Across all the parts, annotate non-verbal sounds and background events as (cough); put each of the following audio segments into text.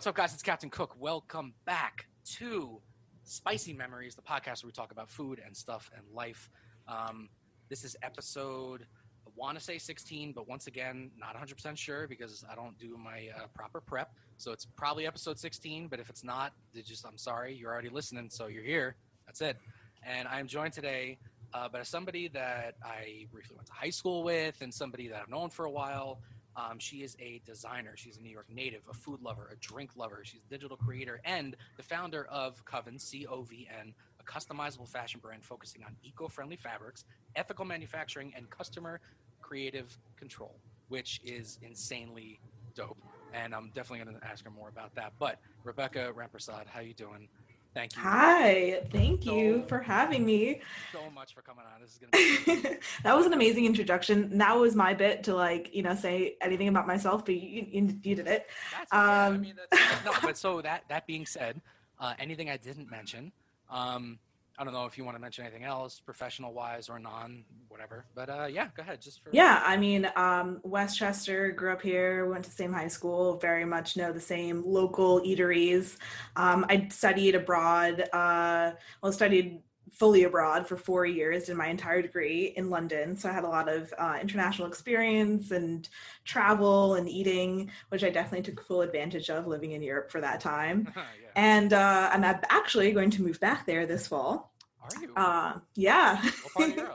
What's up, guys? It's Captain Cook. Welcome back to Spicy Memories, the podcast where we talk about food and stuff and life. Um, this is episode, I want to say 16, but once again, not 100% sure because I don't do my uh, proper prep. So it's probably episode 16, but if it's not, just I'm sorry, you're already listening, so you're here. That's it. And I'm joined today uh, by somebody that I briefly went to high school with and somebody that I've known for a while. Um, she is a designer. She's a New York native, a food lover, a drink lover. She's a digital creator and the founder of Coven, C O V N, a customizable fashion brand focusing on eco friendly fabrics, ethical manufacturing, and customer creative control, which is insanely dope. And I'm definitely going to ask her more about that. But Rebecca Rampersad, how you doing? Thank you. Hi, thank you for having me. so much for coming on. This is going to be (laughs) that was an amazing introduction. That was my bit to like, you know, say anything about myself, but you, you, you did it. That's okay. I Um, mean, that's, (laughs) no, but so that that being said, uh, anything I didn't mention, um, I don't know if you want to mention anything else, professional wise or non, whatever. But uh, yeah, go ahead. Just for Yeah, I mean, um, Westchester, grew up here, went to the same high school, very much know the same local eateries. Um, I studied abroad, uh, well, studied fully abroad for four years, did my entire degree in London. So I had a lot of uh, international experience and travel and eating, which I definitely took full advantage of living in Europe for that time. (laughs) yeah. And uh, I'm actually going to move back there this fall. Are you? Uh, yeah. (laughs)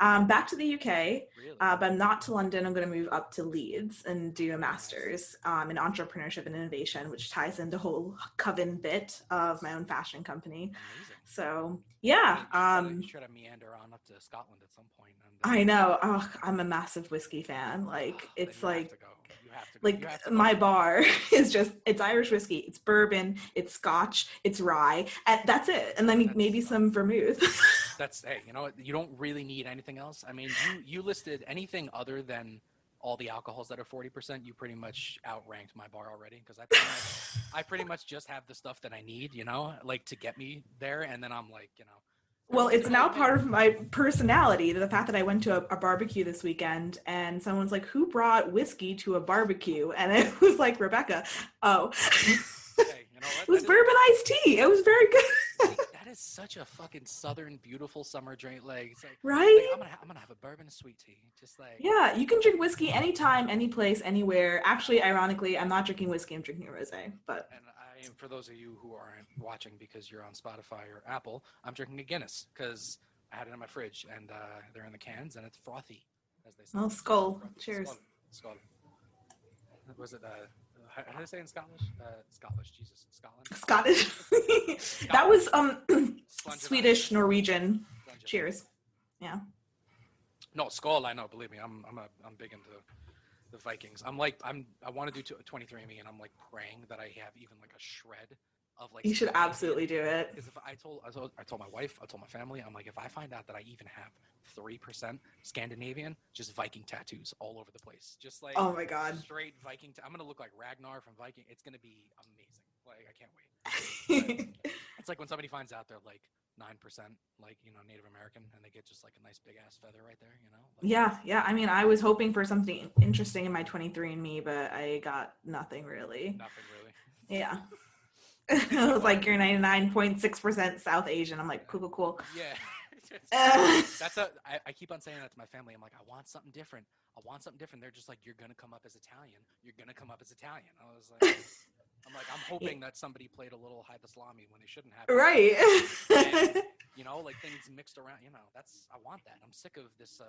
um, back to the UK. Really? Uh, but I'm not to London. I'm going to move up to Leeds and do a master's um, in entrepreneurship and innovation, which ties into the whole coven bit of my own fashion company. Amazing. So yeah, should- um, you should have meander on up to Scotland at some point. and, uh, I know. Oh, I'm a massive whiskey fan. Like then it's like to go. You have to go. You like have to go. my bar (laughs) is just it's Irish whiskey, it's bourbon, it's Scotch, it's rye, and that's it. And then That's- maybe some vermouth. (laughs) That's hey, you know what? You don't really need anything else. I mean, you you listed anything other than all the alcohols that are forty percent. You pretty much outranked my bar already because I pretty much I pretty much just have the stuff that I need. You know, like to get me there, and then I'm like, you know. Well, it's now part of my personality. The fact that I went to a, a barbecue this weekend and someone's like, Who brought whiskey to a barbecue? And it (laughs) was like, Rebecca. Oh, Hey, you know it was bourbon iced tea. It was very good. Is such a fucking southern, beautiful summer drink. Like, it's like, like, Right? I'm gonna ha- I'm gonna have a bourbon and sweet tea. Just like Yeah, you can drink whiskey anytime, any place, anywhere. Actually, ironically, I'm not drinking whiskey, I'm drinking rose. But And I, for those of you who aren't watching because you're on Spotify or Apple, I'm drinking a Guinness because I had it in my fridge and uh, they're in the cans and it's frothy, as they say. well, skull. Cheers. Skull. Skull. Was it? Uh, how how do they say in Scottish? Uh, Scottish. Jesus, Scotland. Scottish. (laughs) that was um Swedish. Norwegian. Slàinte Cheers. Yeah. No, skull. I know. Believe me, I'm I'm a, I'm big into the Vikings. I'm like I'm I want to do 23andMe and I'm like praying that I have even like a shred of like. You should absolutely do it. Because if I told, I told I told my wife, I told my family, I'm like, if I find out that I even have three percent Scandinavian, just Viking tattoos all over the place, just like Oh my god. straight Viking. ta- I'm gonna look like Ragnar from Viking. It's gonna be amazing. Like I can't wait. (laughs) It's like when somebody finds out they're like nine percent, like you know, Native American, and they get just like a nice big ass feather right there. You know. Like, yeah, yeah. I mean, I was hoping for something interesting in my 23andMe, but I got nothing really. Nothing really. Yeah. (laughs) (laughs) it was like you're 99.6% South Asian. I'm like, cool, cool, cool. Yeah. (laughs) (laughs) That's a. I, I keep on saying that to my family. I'm like, I want something different. I want something different. They're just like, you're gonna come up as Italian. You're gonna come up as Italian. I was like, I'm like, I'm hoping that somebody played a little High Salami when they shouldn't have. right. You know, like things mixed around. You know, that's. I want that. I'm sick of this. uh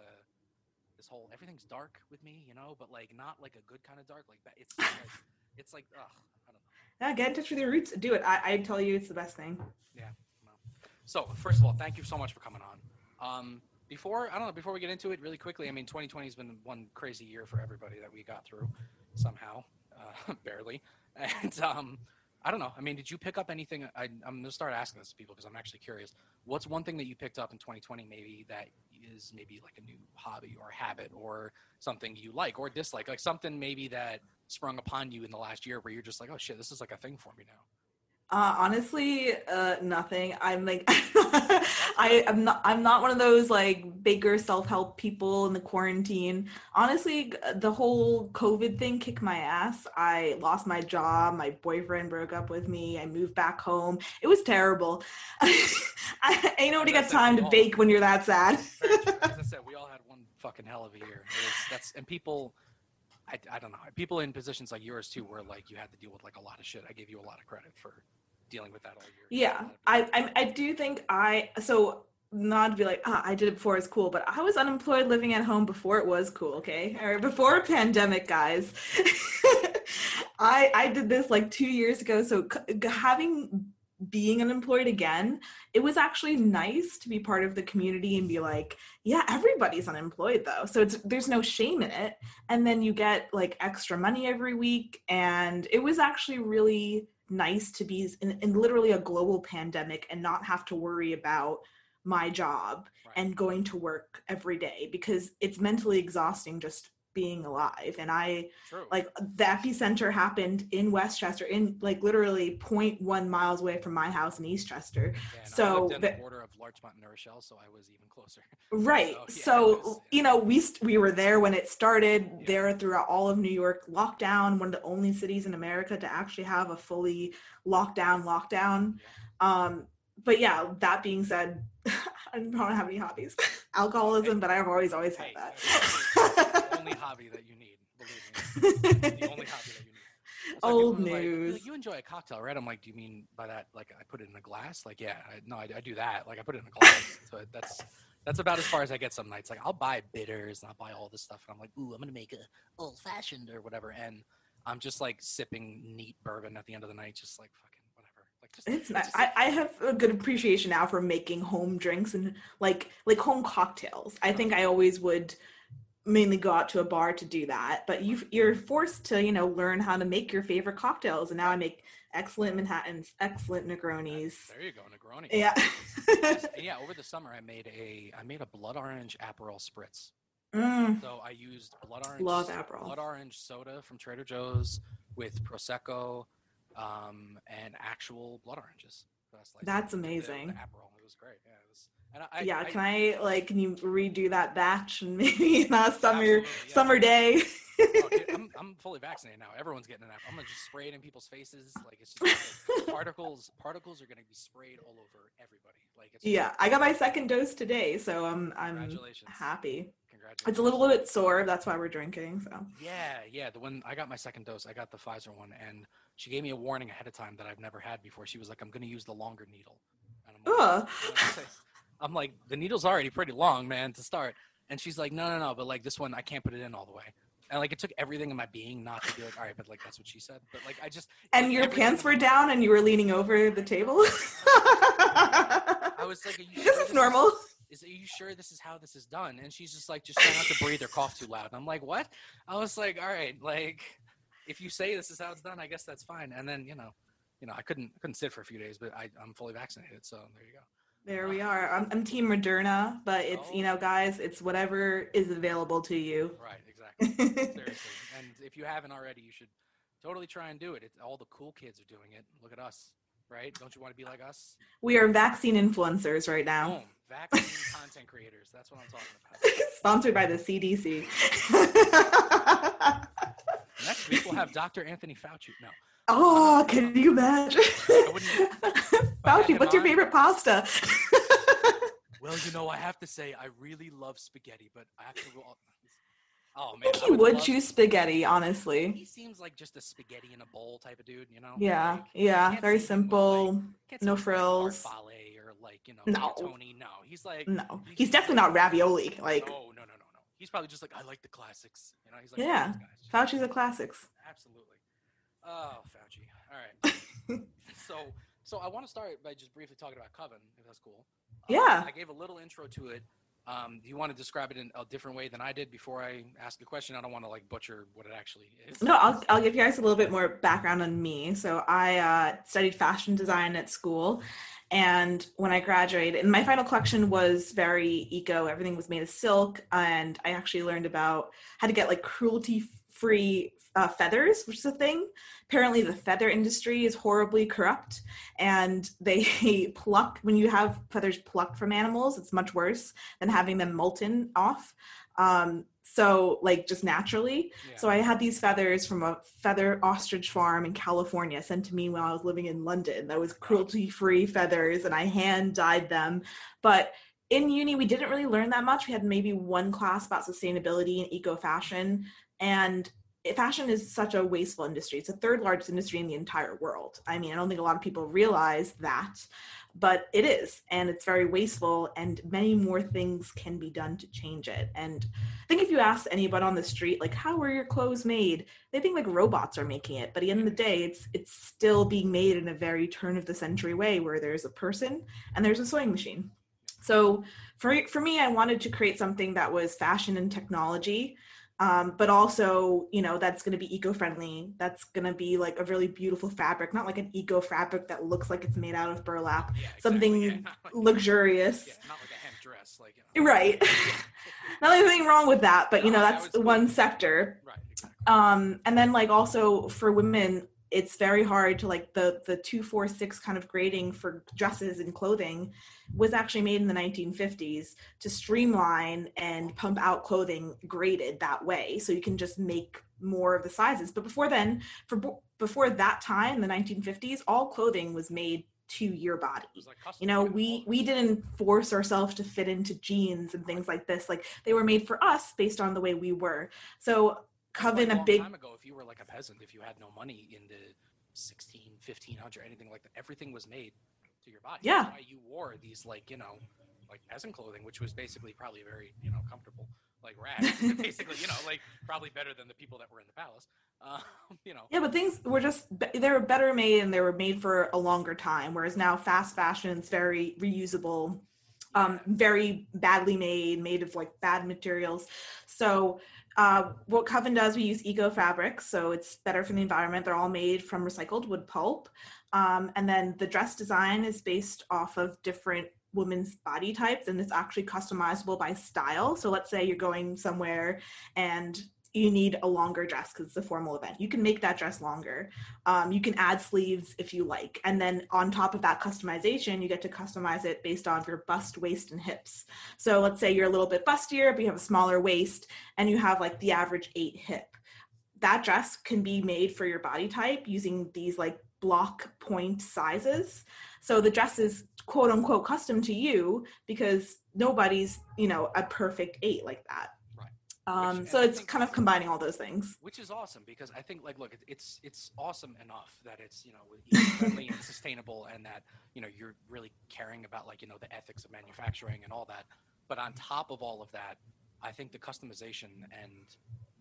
This whole everything's dark with me. You know, but like not like a good kind of dark. Like that. It's like, it's like ugh. Yeah, get in touch with your roots. Do it. I, I tell you, it's the best thing. Yeah. So first of all, thank you so much for coming on. Um, before I don't know, before we get into it, really quickly, I mean, 2020 has been one crazy year for everybody that we got through somehow, uh, (laughs) barely. And um, I don't know. I mean, did you pick up anything? I, I'm gonna start asking this to people because I'm actually curious. What's one thing that you picked up in 2020, maybe that is maybe like a new hobby or habit or something you like or dislike, like something maybe that sprung upon you in the last year where you're just like, oh shit, this is like a thing for me now. Uh, honestly, uh, nothing. I'm like, (laughs) I am not. I'm not one of those like bigger self-help people in the quarantine. Honestly, the whole COVID thing kicked my ass. I lost my job. My boyfriend broke up with me. I moved back home. It was terrible. (laughs) I ain't nobody got time to bake when you're that sad. As I said, we all had one fucking hell of a year. Was, that's and people. I, I don't know. People in positions like yours too, where like you had to deal with like a lot of shit. I give you a lot of credit for dealing with that all year. Yeah, I, I I do think I so not to be like ah, I did it before it's cool, but I was unemployed living at home before it was cool. Okay, or before pandemic, guys. (laughs) I I did this like two years ago. So c- having being unemployed again, it was actually nice to be part of the community and be like, yeah, everybody's unemployed though. So it's there's no shame in it. And then you get like extra money every week. And it was actually really nice to be in, in literally a global pandemic and not have to worry about my job Right. and going to work every day because it's mentally exhausting just being alive. And I True. like the epicenter happened in Westchester, in like literally 0.1 miles away from my house in Eastchester. Yeah, so the- border of Larchmont and Rochelle, so I was even closer. (laughs) Right. So, yeah, so was- you know, we st- we were there when it started. There throughout all of New York, lockdown. One of the only cities in America to actually have a fully lockdown lockdown. Um, but yeah, that being said, (laughs) I don't have any hobbies. (laughs) Alcoholism, but I've always always had that. Only hobby that you need, believe me. (laughs) The only hobby that you need. It's Old like- news. like, you enjoy a cocktail, right? I'm like, do you mean by that like I put it in a glass? Like, yeah, I, no, I, I do that. Like, I put it in a glass. (laughs) so that's that's about as far as I get some nights. Like, I'll buy bitters and I'll buy all this stuff, and I'm like, ooh, I'm gonna make a old fashioned or whatever, and I'm just like sipping neat bourbon at the end of the night, just like fucking whatever. Like, just It's just- I, I have a good appreciation now for making home drinks and like like home cocktails. I uh-huh. think I always would mainly go out to a bar to do that, but you you're forced to you know learn how to make your favorite cocktails. And now I make excellent Manhattans, excellent Negronis. There you go, Negroni. Yeah. Yeah, over the summer I made a I made a blood orange Aperol spritz. Mm, So I used blood orange love Aperol. blood orange soda from Trader Joe's with prosecco um, and actual blood oranges. That's like That's the- the- amazing. The, Aperol, it was great. Yeah, it was. And I, yeah, I, can I like can you redo that batch and (laughs) maybe in a summer yeah. summer day? Oh, dude, I'm, (laughs) I'm fully vaccinated now. Everyone's getting an app. I'm gonna just spray it in people's faces. Like it's just like, (laughs) particles. Particles are gonna be sprayed all over everybody. Like it's yeah, I got my second dose today, so I'm I'm happy. Congratulations. It's a little bit sore. That's why we're drinking. So Yeah, yeah. The one I got my second dose, I got the Pfizer one, and she gave me a warning ahead of time that I've never had before. She was like, "I'm going to use the longer needle." And I'm like, Ugh. "You know what I'm like, "The needle's already pretty long, man, to start." And she's like, "No, no, no, but like this one, I can't put it in all the way." And like it took everything in my being not to be like, "All right," but like that's what she said. But like I just and like, your pants were down and you were leaning over the table. (laughs) I was like, Are you (laughs) this sure is this normal. is are you sure this is how this is done? And she's just like, just try not to breathe or cough too loud. And I'm like, what? I was like, all right, like, if you say this is how it's done, I guess that's fine. And then you know, you know, I couldn't couldn't sit for a few days, but I, I'm fully vaccinated, so there you go. There we are. I'm, I'm Team Moderna, but it's you know, oh. guys, it's whatever is available to you. Right, exactly. Seriously. (laughs) And if you haven't already, you should totally try and do it. It's, all the cool kids are doing it. Look at us, right? Don't you want to be like us? we are vaccine influencers right now, Boom, vaccine (laughs) content creators. That's what I'm talking about. (laughs) sponsored by the CDC. Next week we'll have Dr. Anthony Fauci. No, oh, can you imagine? (laughs) Fauci, what's your favorite pasta? (laughs) Well, you know, I have to say, I really love spaghetti, but I have to. Oh I think he would love- choose spaghetti, honestly. He seems like just a spaghetti in a bowl type of dude, you know? Yeah, Like, yeah, very simple. like- no with, like, frills. or like you know, No. Tony. No, he's like. No, he's he's definitely not ravioli. Like, No, no, no, no, no. He's probably just like I like the classics. You know, he's like Yeah, "One of these guys." Fauci's a classics. Absolutely. Oh, Fauci. All right. (laughs) so, so I want to start by just briefly talking about Coven, if that's cool. Um, Yeah. I gave a little intro to it. Um, do you want to describe it in a different way than I did before I ask a question? I don't want to like butcher what it actually is. No, I'll, I'll give you guys a little bit more background on me. So I uh, studied fashion design at school. And when I graduated, and my final collection was very eco, everything was made of silk. And I actually learned about how to get like cruelty free uh, feathers, which is a thing. Apparently, the feather industry is horribly corrupt, and they (laughs) pluck when you have feathers plucked from animals. It's much worse than having them molten off. Um, so, like, just naturally. Yeah. So, I had these feathers from a feather ostrich farm in California sent to me when I was living in London. That was cruelty free feathers, and I hand dyed them. But in uni, we didn't really learn that much. We had maybe one class about sustainability and eco fashion. And fashion is such a wasteful industry. It's the third largest industry in the entire world. I mean, I don't think a lot of people realize that, but it is. And it's very wasteful, and many more things can be done to change it. And I think if you ask anybody on the street, like, how are your clothes made? They think like robots are making it. But at the end of the day, it's it's still being made in a very turn of the century way where there's a person and there's a sewing machine. So for for me, I wanted to create something that was fashion and technology, um, but also you know that's going to be eco-friendly. That's going to be like a really beautiful fabric, not like an eco fabric that looks like it's made out of burlap. Yeah, exactly, Something (laughs) yeah, like- luxurious. Yeah, not like a hemp dress, like you know. Right. (laughs) (laughs) not like anything wrong with that, but you know that's one sector. Right, exactly. um and then like also for women it's very hard to like the the 246 kind of grading for dresses and clothing was actually made in the 1950s to streamline and pump out clothing graded that way. So you can just make more of the sizes. But before then for before that time the 1950s all clothing was made to your body. You know we we didn't force ourselves to fit into jeans and things like this. Like they were made for us based on the way we were. So coven Like a long big time ago if you were like a peasant if you had no money in the 16 1500 anything like that everything was made to your body Yeah. You wore these like you know like peasant clothing which was basically probably very you know comfortable like rags (laughs) basically you know like probably better than the people that were in the palace (laughs) um, you know Yeah, but things were just they were better made and they were made for a longer time. Whereas now fast fashion is very reusable, um, very badly made, made of like bad materials. So uh, what Coven does, we use eco fabrics, so it's better for the environment. They're all made from recycled wood pulp, um, and then the dress design is based off of different women's body types, and it's actually customizable by style. So let's say you're going somewhere and you need a longer dress because it's a formal event. You can make that dress longer. Um, you can add sleeves if you like. And then on top of that customization, you get to customize it based on your bust, waist, and hips. So let's say you're a little bit bustier, but you have a smaller waist and you have like the average eight hip. That dress can be made for your body type using these like block point sizes. So the dress is quote unquote custom to you because nobody's, you know, a perfect eight like that. Um, Which- so it's think kind of combining all those things. which is awesome because I think like look it's it's awesome enough that it's you know eco-friendly and (laughs) sustainable and that you know you're really caring about like you know the ethics of manufacturing and all that. But on top of all of that I think the customization and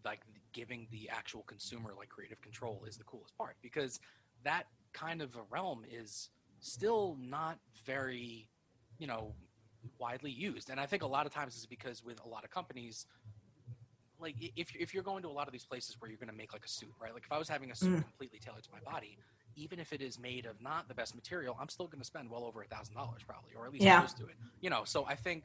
like giving the actual consumer like creative control is the coolest part because that kind of a realm is still not very you know widely used. And I think a lot of times is because with a lot of companies like if if you're going to a lot of these places where you're going to make like a suit, right? Like if I was having a suit Mm. completely tailored to my body, even if it is made of not the best material, I'm still going to spend well over a thousand dollars probably, or at least Yeah. close to it. You know, so I think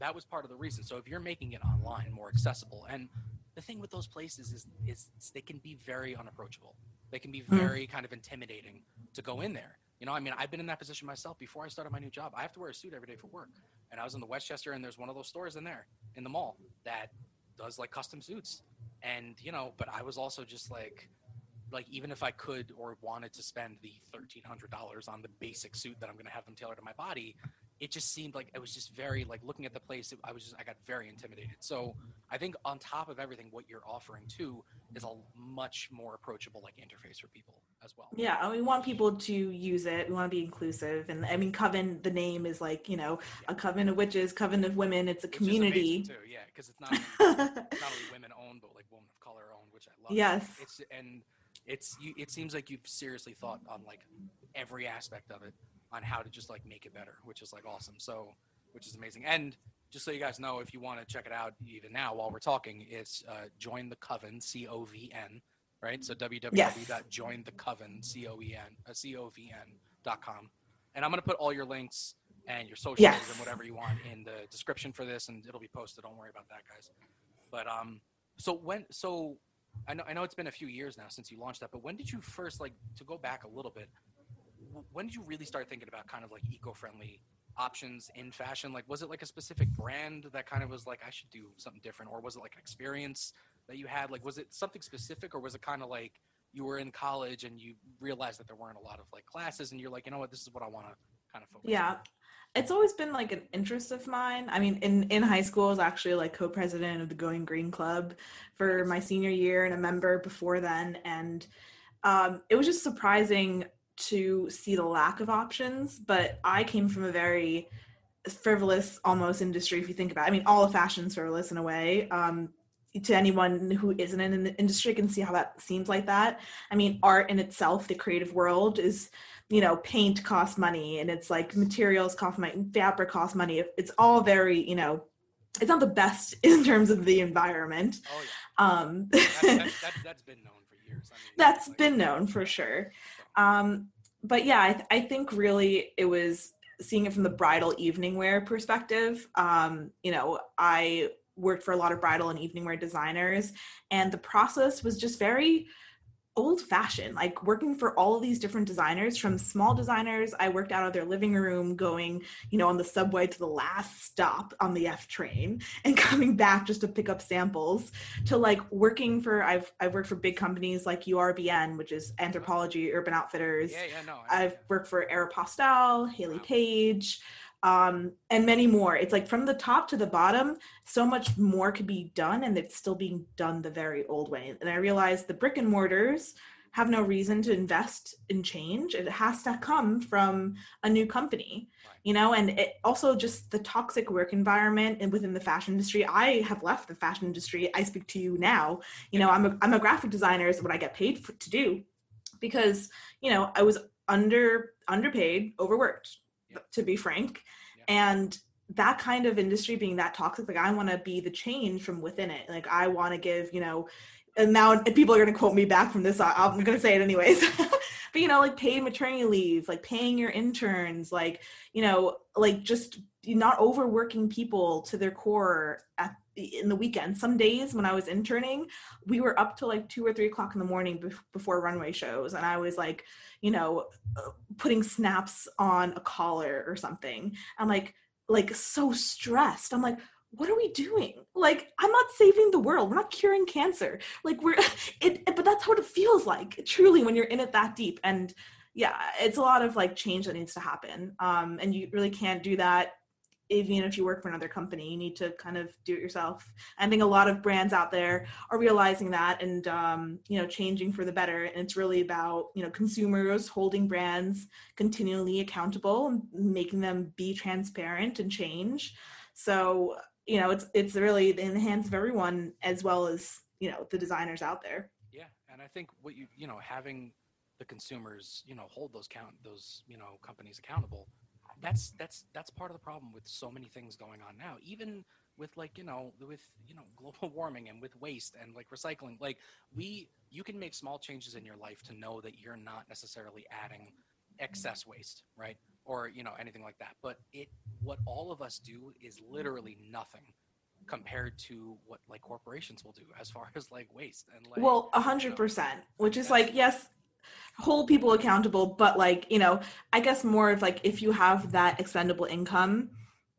that was part of the reason. So if you're making it online more accessible, and the thing with those places is is they can be very unapproachable. They can be Mm. very kind of intimidating to go in there. You know, I mean, I've been in that position myself. Before I started my new job, I have to wear a suit every day for work, and I was in the Westchester, and there's one of those stores in there in the mall that does like custom suits. And you know but i was also just like like even if i could or wanted to spend the $1300 on the basic suit that i'm going to have them tailor to my body it just seemed like it was just very like looking at the place it, i was just i got very intimidated. So i think on top of everything what you're offering too is a much more approachable like interface for people as well Yeah, and we want people to use it. We want to be inclusive, and I mean, coven. The name is like you know a coven of witches, coven of women. It's a Which community. too yeah because it's not even, (laughs) not only women owned but like women of color owned which i love Yes. it's and it's you, it seems like you've seriously thought on like every aspect of it on how to just like make it better which is like awesome so which is amazing and just so you guys know if you want to check it out even now while we're talking it's uh, join the coven c-o-v-n right so www.jointhecoven c-o-e-n uh, c-o-v-n dot com and i'm going to put all your links and your socials Yes. and whatever you want in the description for this and it'll be posted don't worry about that guys but um so when so I know I know it's been a few years now since you launched that, but when did you first like to go back a little bit? When did you really start thinking about kind of like eco-friendly options in fashion? Like, was it like a specific brand that kind of was like, I should do something different, or was it like an experience that you had? Like, was it something specific, or was it kind of like you were in college and you realized that there weren't a lot of like classes, and you're like, you know what, this is what I want to kind of focus. Yeah. on. It's always been like an interest of mine. I mean, in, in high school, I was actually like co president of the Going Green Club for my senior year and a member before then. And um, it was just surprising to see the lack of options. But I came from a very frivolous almost industry, if you think about it. I mean, all of fashion's frivolous in a way. Um, to anyone who isn't in the industry can see how that seems like that. I mean, art in itself, the creative world is you know paint costs money and it's like materials cost money fabric costs money it's all very you know it's not the best (laughs) in terms of the environment Oh yeah. um That's, that's, that's, that's been known for years. I mean, that's like- been known for sure um but yeah I, th- I think really it was seeing it from the bridal evening wear perspective um you know i worked for a lot of bridal and evening wear designers and the process was just very old fashioned like working for all of these different designers from small designers i worked out of their living room going you know on the subway to the last stop on the f train and (laughs) coming back just to pick up samples to like working for I've I've worked for big companies like URBN, which is mm-hmm. Anthropologie Urban Outfitters. Yeah, yeah, no. I- I've worked for Aeropostale, Hayley Wow. Page, um, and many more. It's like from the top to the bottom, so much more could be done, and it's still being done the very old way. And I realized the brick and mortars have no reason to invest in change. It has to come from a new company, you know, and it also just the toxic work environment and within the fashion industry. I have left the fashion industry. I speak to you now. You know, I'm a, I'm a graphic designer is what I get paid for, to do because, you know, I was under underpaid, overworked, To be frank. And that kind of industry being that toxic, like I want to be the change from within it. Like I want to give, you know, and now people are going to quote me back from this. I- I'm going to say it anyways. (laughs) but you know, like paid maternity leave, like paying your interns, like you know, like just not overworking people to their core at in the weekend. Some days when I was interning, we were up till like two or three o'clock in the morning bef- before runway shows, and I was like, you know, uh, putting snaps on a collar or something. I'm like, like so stressed. I'm like, what are we doing? Like, I'm not saving the world. We're not curing cancer. Like, we're (laughs) it, it- but that's what it feels like truly when you're in it that deep. And yeah, it's a lot of like change that needs to happen. Um, and you really can't do that even if you work for another company. You need to kind of do it yourself. I think a lot of brands out there are realizing that and um, you know changing for the better. And it's really about you know consumers holding brands continually accountable and making them be transparent and change. So you know it's it's really in the hands of everyone as well as you know the designers out there. Yeah, and I think what you you know having the consumers you know hold those count those you know companies accountable. That's that's that's part of the problem with so many things going on now. Even with like you know with you know (laughs) global warming and with waste and like recycling. Like we you can make small changes in your life to know that you're not necessarily adding excess waste, right? Or you know anything like that. But it what all of us do is literally nothing compared to what like corporations will do as far (laughs) as like waste and like well a hundred percent which is like yes hold people accountable but like you know i guess more of like if you have that expendable income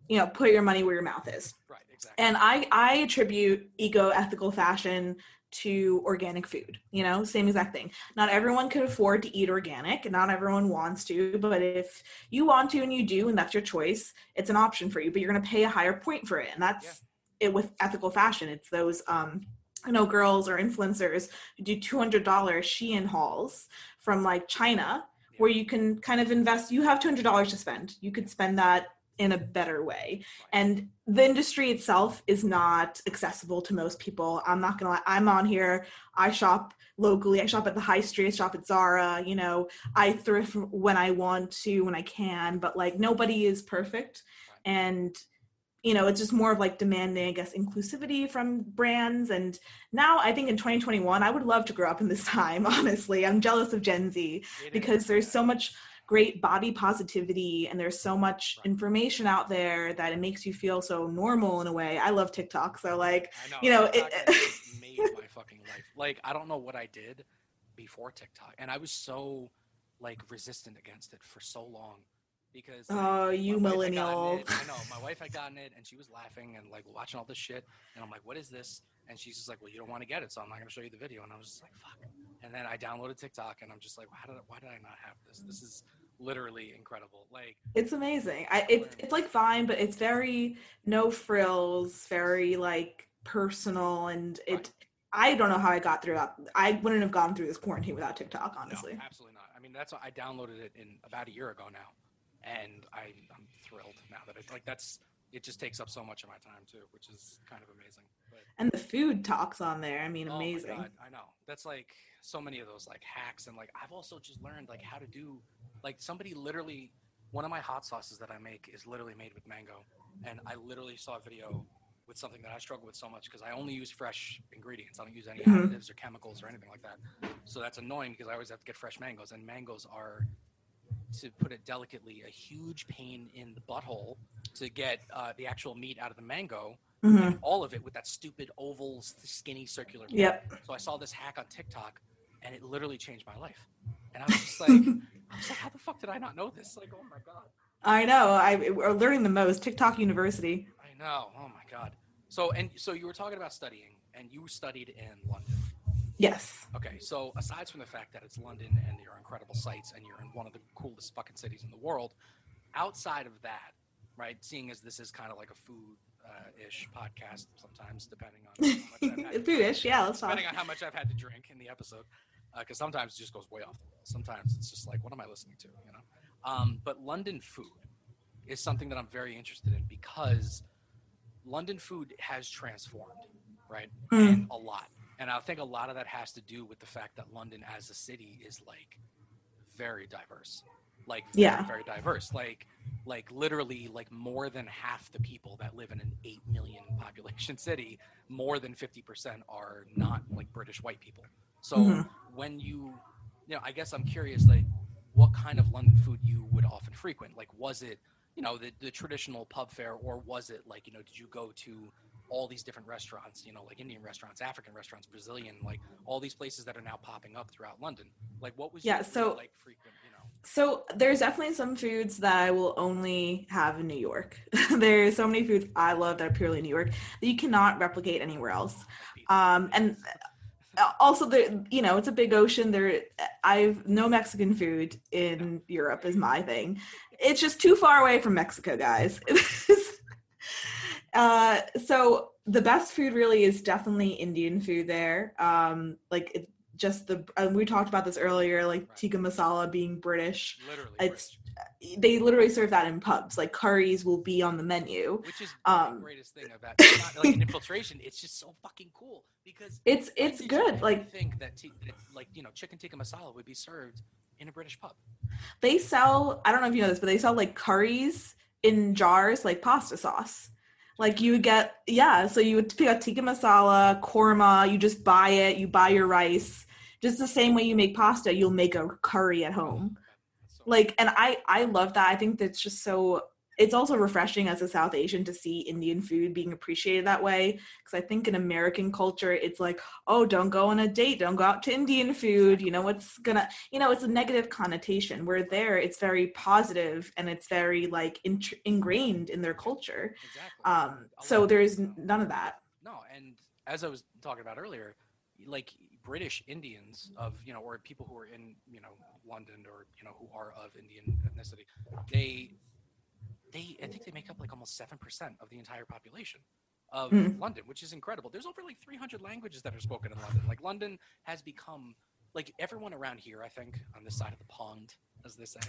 you know put your money where your mouth is. Right exactly. And i i attribute eco ethical fashion to organic food you know same exact thing. Not everyone can afford to eat organic and not everyone wants to but if you want to and you do and that's your choice it's an option for you but you're going to pay a higher point for it and that's it with ethical fashion. It's those um I know girls or influencers who do $200 Shein hauls from like China where you can kind of invest you have $200 to spend. You could spend that in a better way. And the industry itself is not accessible to most people. I'm not gonna lie i'm on here i shop locally i shop at the high street I shop at zara you know i thrift when i want to when i can but like nobody is perfect. And you know it's just more of like demanding i guess inclusivity from brands. And now i think in 2021 i would love to grow up in this (laughs) time honestly. I'm jealous of gen z It because is, there's so much great body positivity and there's so much information out there that it makes you feel so normal in a way. I love tiktok so like know, you know, TikTok it- made (laughs) my fucking life. Like I don't know what I did before TikTok, and I was so like resistant against it for so long because like, Oh, you my wife had gotten millennial. it- I know my wife had gotten it, and she was laughing and like watching all this shit, and I'm like, "What is this?" And she's just like, "Well, you don't want to get it, so I'm not going to show you the video." And I was just like, "Fuck." And then I downloaded TikTok, and I'm just like, "How did? I, why did I not have this? This is literally incredible." Like, It's amazing. I it's it's like Vine, but it's very no frills, very like personal, and it. Right. I don't know how I got through that. I wouldn't have gone through this quarantine without TikTok, no, honestly. absolutely not. I mean, that's why I downloaded it in about a year ago now, and I, I'm thrilled now that it's like that's it just takes up so much of my time too, which is kind of amazing. But And the food talks on there. I mean, Oh amazing. God, I know. That's like so many of those like hacks and like I've also just learned like how to do like somebody literally one of my hot sauces that I make is literally made with mango. And I literally saw a video with something that I struggle with so much because I only use fresh ingredients. I don't use any Mhm. additives or chemicals or anything like that. So that's annoying because I always have to get fresh mangoes and mangoes are to put it delicately, a huge pain in the butthole to get uh, the actual meat out of the mango, Mhm. all of it with that stupid oval, skinny, circular. meat. Yep. So I saw this hack on TikTok, and it literally changed my life. And I was just like, (laughs) I was like, how the fuck did I not know this? Like, oh my god. I know. I we're learning the most. TikTok University. I know. Oh my god. So and so you were talking about studying, and you studied in London. Yes. Okay, so aside from the fact that it's London and there are incredible sights and you're in one of the coolest fucking cities in the world, outside of that, right? Seeing as this is kind of like a food uh, ish podcast sometimes, depending on how much I've had to (laughs) Foodish. Yeah. Let's talk. depending on how much I've had to drink in the episode, because sometimes it just goes way off the rails. Sometimes it's just like, what am I listening to? You know. Um, but London food is something that I'm very interested in because London food has transformed, right? Mm. And a lot. And I think a lot of that has to do with the fact that London as a city is like very diverse. Like very, Yeah. very diverse. Like like literally like more than half the people that live in an 8 million population (laughs) city, more than 50% are not like British white people. So Mhm. when you you know, I guess I'm curious like what kind of London food you would often frequent. Like was it you know the, the traditional pub fare or was it like you know did you go to all these different restaurants you know like indian restaurants african restaurants brazilian like all these places that are now popping up throughout london like what was Yeah, your so- like frequent you know So there's definitely some foods that I will only have in New York. (laughs) there's so many foods I love that are purely New York that you cannot replicate anywhere else. Um, and uh, also there, you know, it's a big ocean. There, I've no Mexican food in Europe is my thing. It's just too far away from Mexico, guys. (laughs) uh, so the best food really is definitely Indian food there. Um, like it, just the uh, we talked about this earlier, like Right. tikka masala being British. literally it's- British, They literally serve that in pubs. Like curries will be on the menu. which is um, the greatest thing about (laughs) it's not like an infiltration it's just so fucking cool because It's it's good. Like think that, t- that like you know chicken tikka masala would be served in a british pub they sell i don't know if you know this but they sell like curries in jars like pasta sauce like you would get yeah so you would pick up tikka masala korma you just buy it you buy your rice. Just the same way you make pasta you'll make a curry at home. Like and i i love that. I think that's just so it's also refreshing as a south asian to see indian food being appreciated that way because i think in american culture it's like oh don't go on a date don't go out to indian food you know what's gonna you know it's a negative connotation where there it's very positive and it's very like int- ingrained in their culture. Exactly. Um so there's none of that. No, and as I was talking about earlier, like British Indians of you know, or people who are in you know London or you know who are of Indian ethnicity, they they I think they make up like almost seven percent of the entire population of Mm. London, which is incredible. There's over like 300 languages that are spoken in London. Like London has become like everyone around here. I think on this side of the pond, as they say.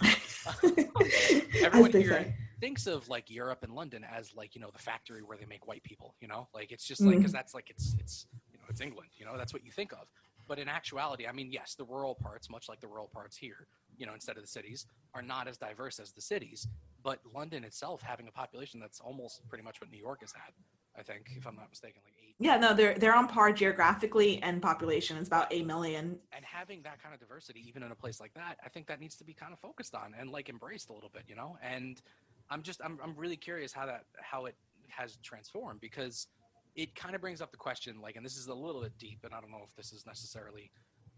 (laughs) Everyone they here say thinks of like Europe and London as like you know the factory where they make white people. You know, like it's just like because that's like it's it's you know it's England. You know, that's what you think of. But in actuality, I mean, yes, the rural parts, much like the rural parts here, you know, instead of the cities, are not as diverse as the cities. But London itself, having a population that's almost pretty much what New York has had, I think, if I'm not mistaken, like eight. yeah no they're they're on par geographically and population is about 8 million And having that kind of diversity, even in a place like that, I think that needs to be kind of focused on and like embraced a little bit, you know. And I'm just, I'm, I'm really curious how that, how it has transformed because it kind of brings up the question, like, and this is a little bit deep, and I don't know if this is necessarily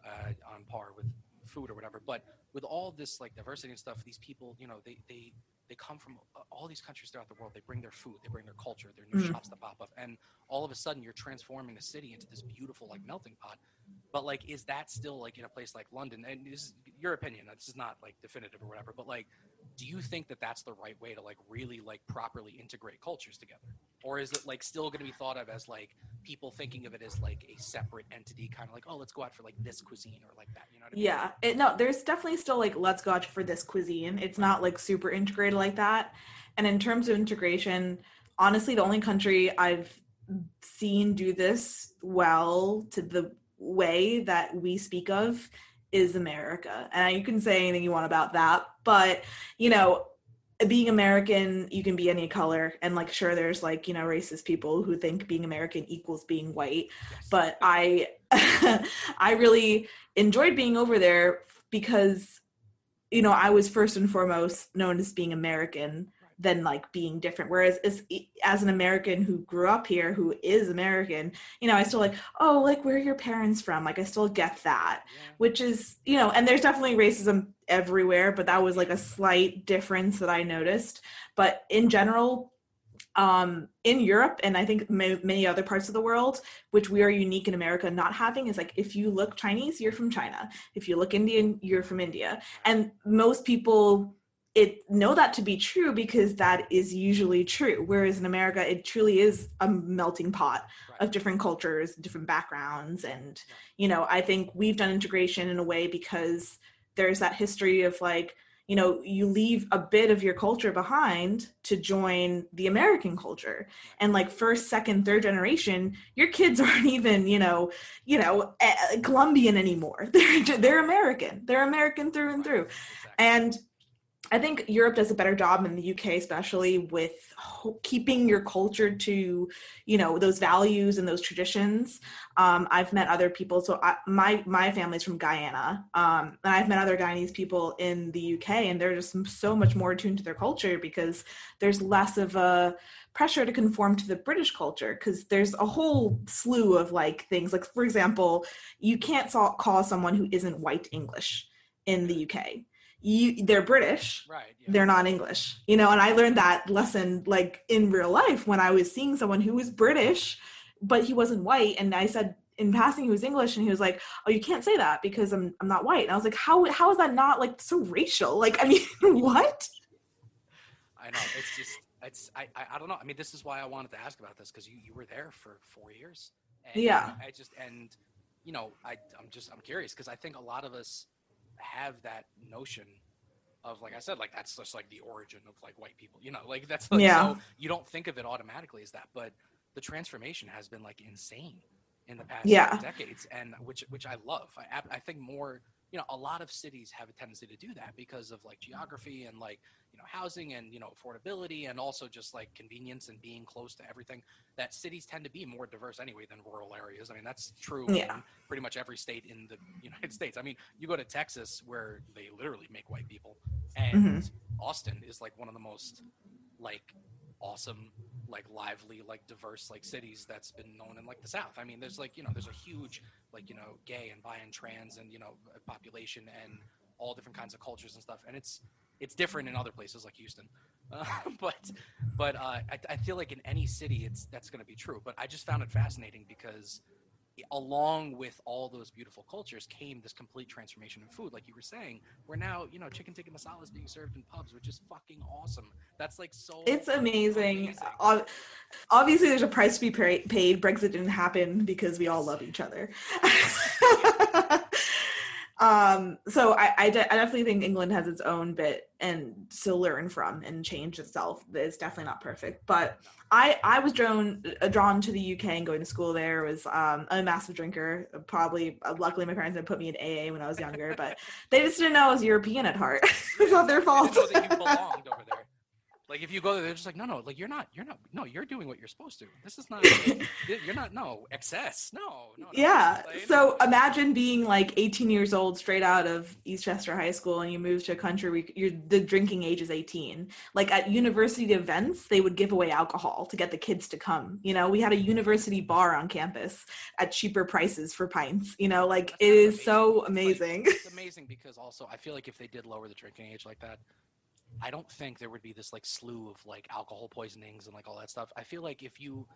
uh, on par with food or whatever, but with all this like diversity and stuff, these people, you know, they they they come from uh, all these countries throughout the world. They bring their food, they bring their culture, their new Mhm. shops that pop up, and all of a sudden you're transforming the city into this beautiful like melting pot. But like, is that still like in a place like London? And this is your opinion. This is not like definitive or whatever. But like, do you think that that's the right way to like really like properly integrate cultures together, or is it like still going to be thought of as like people thinking of it as like a separate entity, kind of like oh let's go out for like this cuisine or like that? You know what I mean? Yeah, it, no, there's definitely still like let's go out for this cuisine. It's not like super integrated like that. And in terms of integration, honestly, the only country I've seen do this well to the way that we speak of is America. And you can say anything you want about that, but you know, being American, you can be any color. And like, sure, there's like, you know, racist people who think being American equals being white Yes. but I (laughs) I really enjoyed being over there because you know I was first and foremost known as being American than like being different whereas as as an American who grew up here who is American you know I still like oh like where are your parents from like I still get that Yeah. which is you know and there's definitely racism everywhere but that was like a slight difference that I noticed but in general um in Europe and I think ma- many other parts of the world which we are unique in America not having is like if you look Chinese, you're from China. If you look Indian, you're from India. And most people it know that to be true because that is usually true. Whereas in America, it truly is a melting pot Right. of different cultures, different backgrounds. And, you know, I think we've done integration in a way because there's that history of like, you know, you leave a bit of your culture behind to join the American culture. And like first second third generation your kids (laughs) aren't even you know you know eh, colombian anymore. (laughs) They're they're american. They're american through and through. And i think europe does a better job in the uk especially with keeping your culture to you know those values and those traditions um, i've met other people so I, my my family's from guyana um, and i've met other guyanese people in the uk and they're just so much more attuned to their culture because there's less of a pressure to conform to the British culture because there's a whole slew of like things. Like for example, you can't call someone who isn't white English in the UK. You they're British, right. Yeah. they're not English. You know, and I learned that lesson like in real life when I was seeing someone who was British, but he wasn't white, and I said in passing he was English, and he was like, "Oh, you can't say that because I'm I'm not white." And I was like, "How how is that not like so racial? Like, I mean, (laughs) what?" I know. It's just it's I, I don't know. I mean, this is why I wanted to ask about this because you you were there for four years. And, Yeah. I just and you know I I'm just I'm curious because I think a lot of us have that notion of like I said like that's just like the origin of like white people. You know, like that's like, Yeah. so you don't think of it automatically as that, but the transformation has been like insane in the past Yeah. decades, and which which I love. I I think more you know a lot of cities have a tendency to do that because of like mm-hmm. geography and like you know housing and you know affordability and also just like convenience and being close to everything that cities tend to be more diverse anyway than rural areas. I mean that's true Yeah. in pretty much every state in the united states. I mean you go to texas where they literally make white people and mm-hmm. austin is like one of the most like awesome like lively like diverse like cities that's been known in like the south. I mean there's like you know there's a huge like you know gay and bi and trans and you know population and all different kinds of cultures and stuff and it's it's different in other places like houston. (laughs) Uh, but but uh, I, I feel like in any city it's that's going to be true but i just found it fascinating because along with all those beautiful cultures came this complete transformation in food like you were saying where now you know chicken tikka masala is being served in pubs which is fucking awesome that's like so It's amazing. Amazing. Obviously, there's a price to be paid. Brexit didn't happen because we all love each other. Um, so I, I, de- I definitely think England has its own bit and to learn from and change itself. It's definitely not perfect, but I I was drawn uh, drawn to the UK and going to school there. Was um, I'm a massive drinker. Probably, uh, luckily, my parents didn't put me in AA when I was younger, but they just didn't know I was European at heart. (laughs) it's not their fault. Like if you go there, they're just like, no, no, like you're not, you're not, no, you're doing what you're supposed to. This is not, (laughs) you're not, no, excess, no, no. no yeah. Like, So imagine being like 18 years old, straight out of Eastchester High School, and you move to a country where you're, the drinking age is 18. Like at university events, they would give away alcohol to get the kids to come. You know, we had a university bar on campus at cheaper prices for pints. You know, like That's it is so It's like- amazing. it's amazing because also I feel like if they did lower the drinking age like that, I don't think there would be this like slew of like alcohol poisonings and like all that stuff. I feel like if you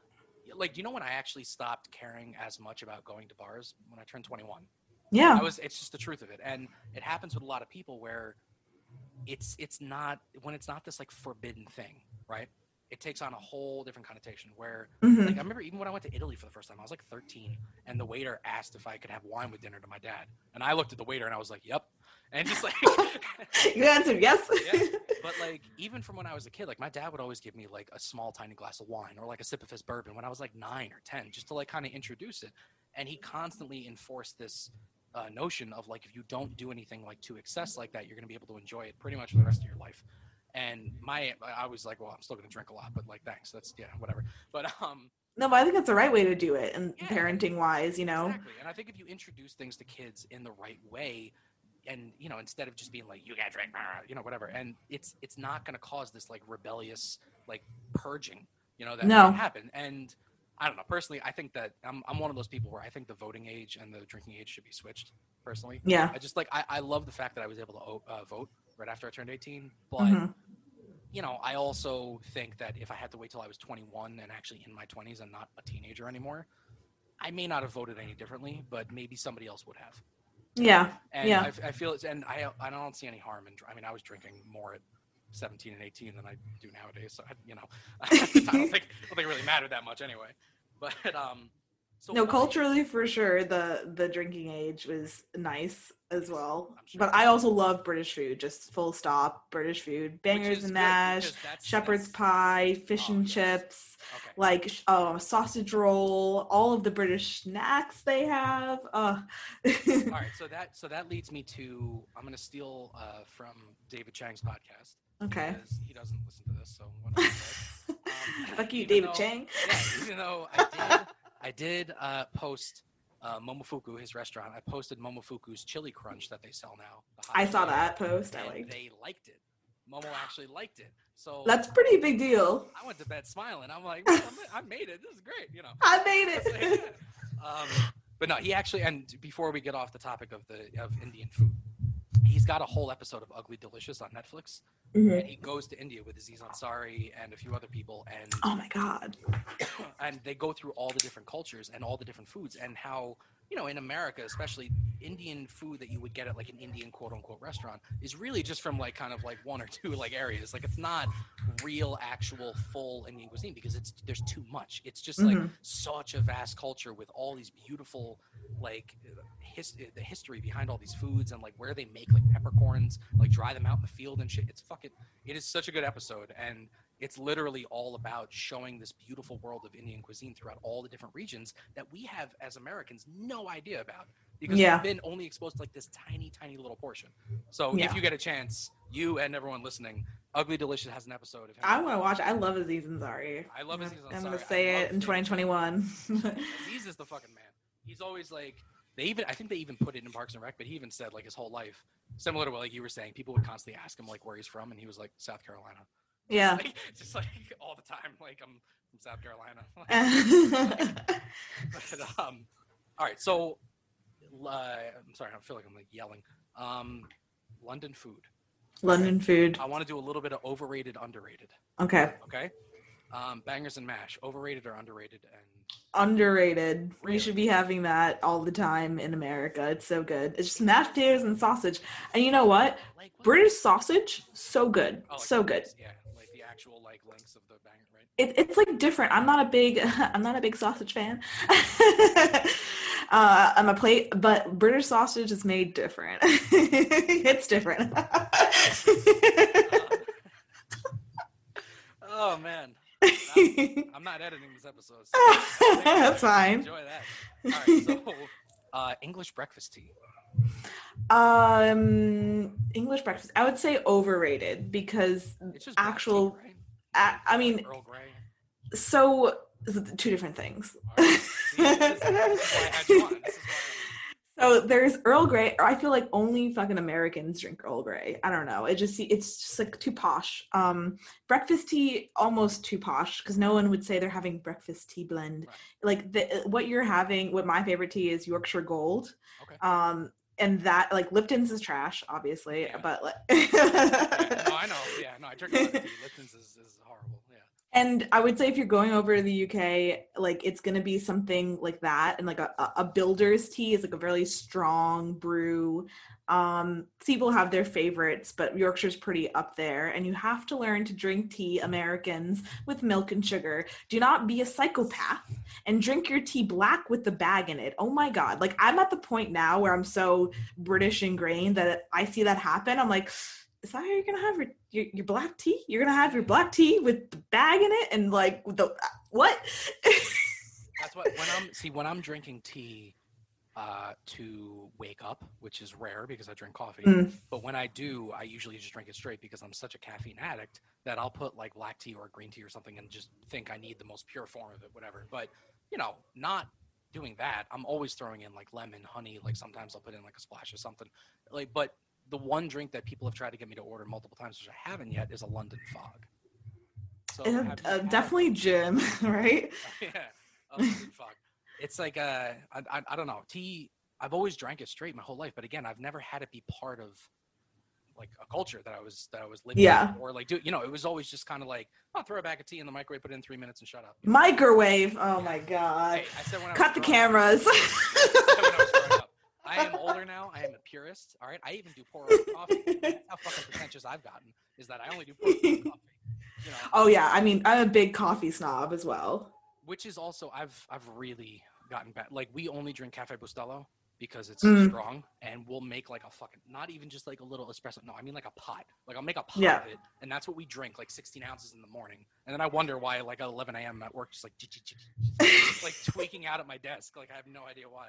like, you know, when I actually stopped caring as much about going to bars when I turned 21. yeah. I was. It's just the truth of it, and it happens with a lot of people where it's it's not when it's not this like forbidden thing, right? It takes on a whole different connotation. Where Mhm. like I remember even when I went to Italy for the first time, I was like 13, and the waiter asked if I could have wine with dinner to my dad, and I looked at the waiter and I was like, "Yep," and just like. (laughs) You answered yes. (laughs) Yeah. (laughs) But like even from when I was a kid, like my dad would always give me like a small tiny glass of wine or like a sip of his bourbon when I was like nine or ten, just to like kind of introduce it. And he constantly enforced this uh, notion of like if you don't do anything like to excess like that, you're gonna be able to enjoy it pretty much for the rest of your life. And my I was like, well, I'm still gonna drink a lot, but like thanks, that's yeah, whatever. But um no, but I think that's the right way to do it, and Yeah. parenting wise, you know. Exactly. And I think if you introduce things to kids in the right way, and you know, instead of just being like, "You gotta drink," you know, whatever, and it's it's not going to cause this like rebellious like purging, you know, that No. happen. And I don't know. Personally, I think that I'm I'm one of those people where I think the voting age and the drinking age should be switched. Personally, Yeah. I just like I, I love the fact that I was able to uh, vote right after I turned 18, but Mhm. you know, I also think that if I had to wait till I was 21 and actually in my 20s and not a teenager anymore, I may not have voted any differently, but maybe somebody else would have. Yeah. And Yeah. I, I feel it's, and I, I don't see any harm in, I mean, I was drinking more at 17 and 18 than I do nowadays. So, I, you know, (laughs) I don't think, I don't think it really mattered that much anyway. But, um, so no culturally for sure the the drinking age was nice as well sure. but i also love british food just full stop british food bangers and mash that's- shepherd's that's- pie fish Oh, and yes. chips Okay. like um, sausage roll all of the british snacks they have uh All right, so that so that leads me to I'm going to steal uh, from David Chang's podcast okay because he doesn't listen to this. So what I'm gonna say- Um, fuck you david though- chang yeah, even though I (laughs) did, I did uh, post uh, Momofuku, his restaurant. I posted Momofuku's chili crunch that they sell now. i saw that post i liked they liked it. Momo actually liked it. So that's pretty big deal I went to bed smiling. I'm like, (laughs) "Well, I made it. This is great. You know. i made like, it yeah. (laughs) um, but no, he actually. And before we get off the topic of the of Indian food, he's got a whole episode of Ugly Delicious on Netflix, Mhm. and he goes to India with Aziz Ansari and a few other people, and oh my god (coughs) and they go through all the different cultures and all the different foods and how you know in america especially indian food that you would get at like an indian quote unquote restaurant is really just from like kind of like one or two like areas. Like it's not real actual full indian cuisine because it's there's too much. It's just like Mhm. such a vast culture with all these beautiful like his, the history behind all these foods and like where they make like peppercorns like dry them out in the field and shit. It's fucking it is such a good episode. And it's literally all about showing this beautiful world of Indian cuisine throughout all the different regions that we have as Americans no idea about because Yeah. we've been only exposed to like this tiny, tiny little portion. So Yeah. if you get a chance, you and everyone listening, Ugly Delicious has an episode. If I want to watch. it. I love Aziz Ansari. I love Aziz gonna- I'm gonna Ansari. I say it in 2021. Aziz is the fucking man. He's always like they even I think they even put it in Parks and Rec, but he even said like his whole life, similar to what like you were saying, people would constantly ask him like where he's from, and he was like South Carolina. yeah. Like, (laughs) just like all the time, like I'm from South Carolina. (laughs) (laughs) but, um, all right, so I'm sorry, I feel like I'm like yelling. Um, London food. London food. I want to do a little bit of overrated, underrated. Okay. Okay. Um, bangers and mash, overrated or underrated, and Underrated. We Really? should be having that all the time in America. It's so good. It's just mashed potatoes and sausage. And you know what? like what- British sausage, so good. Oh, like so good. links, Yeah, like the actual like links of the banger, right? It, it's like different. I'm not a big (laughs) I'm not a big sausage fan. (laughs) uh, I'm a plate, but British sausage is made different. (laughs) it's different. oh man, I'm not editing this episode. so That's fine. Enjoy that. All right, so uh, English breakfast tea. Um, English breakfast. I would say overrated because It's just black tea, actual. right? I, I mean, Earl Grey. so two different things. All right. See, this, (laughs) this is why I had you on. This is why So there's Earl Grey. I feel like only fucking Americans drink Earl Grey. I don't know. It just it's just like too posh. Um, breakfast tea almost too posh because no one would say they're having breakfast tea blend. Right. Like the what you're having. What my favorite tea is Yorkshire Gold. Okay. Um, and that like Lipton's is trash, obviously, Yeah. but like. Yeah, no, I know. (laughs) Yeah, no, I drink a lot of tea. Lipton's is, is horrible. Yeah. And I would say if you're going over to the UK, like it's gonna be something like that, and like a, a- a builder's tea is like a really strong brew. Um, people have their favorites, but Yorkshire's pretty up there, and you have to learn to drink tea, Americans, with milk and sugar. Do not be a psychopath and drink your tea black with the bag in it. Oh my god! Like I'm at the point now where I'm so British ingrained that I see that happen. I'm like, is that how you're gonna have your, your your black tea? You're gonna have your black tea with the bag in it and like the what? (laughs) That's what when I'm see when I'm drinking tea uh, to wake up, which is rare because I drink coffee. Mm. But when I do, I usually just drink it straight because I'm such a caffeine addict that I'll put like black tea or green tea or something and just think I need the most pure form of it, whatever. But you know, not doing that. I'm always throwing in like lemon, honey. Like sometimes I'll put in like a splash of something. Like, but the one drink that people have tried to get me to order multiple times, which I haven't yet, is a London Fog. So Uh, uh, definitely Jim, right? yeah, London Fog. (laughs) (laughs) It's like uh, I, I, I don't know. Tea. I've always drank it straight my whole life, but again, I've never had it be part of like a culture that I was that I was living. Yeah. in, or like do you know? It was always just kind of like, I'll throw a bag of tea in the microwave, put it in three minutes, and shut up. Microwave. Oh my god. Hey, I said when I Cut the cameras. I I. I am older now. I am a purist. All right. I even do pour over coffee. That's how fucking pretentious I've gotten. Is that I only do pour over (laughs) coffee. You know. oh yeah, I mean I'm a big coffee snob as well. which is also I've I've really gotten back. Like we only drink Cafe Bustelo because it's Mm. strong, and we'll make like a fucking not even just like a little espresso. No, I mean like a pot. Like I'll make a pot Yeah. of it, and that's what we drink like 16 ounces in the morning. And then I wonder why like at 11 a.m. at work just like (laughs) like tweaking out at my desk. Like I have no idea why.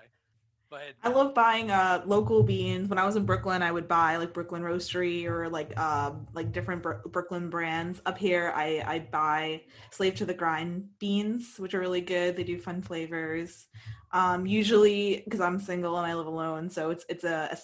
But I love buying uh local beans. When I was in Brooklyn, I would buy like Brooklyn Roastery or like um like different Bro- Brooklyn brands. Up here, I I buy Slave to the Grind beans, which are really good. They do fun flavors. Um, usually because I'm single and I live alone, so it's it's a,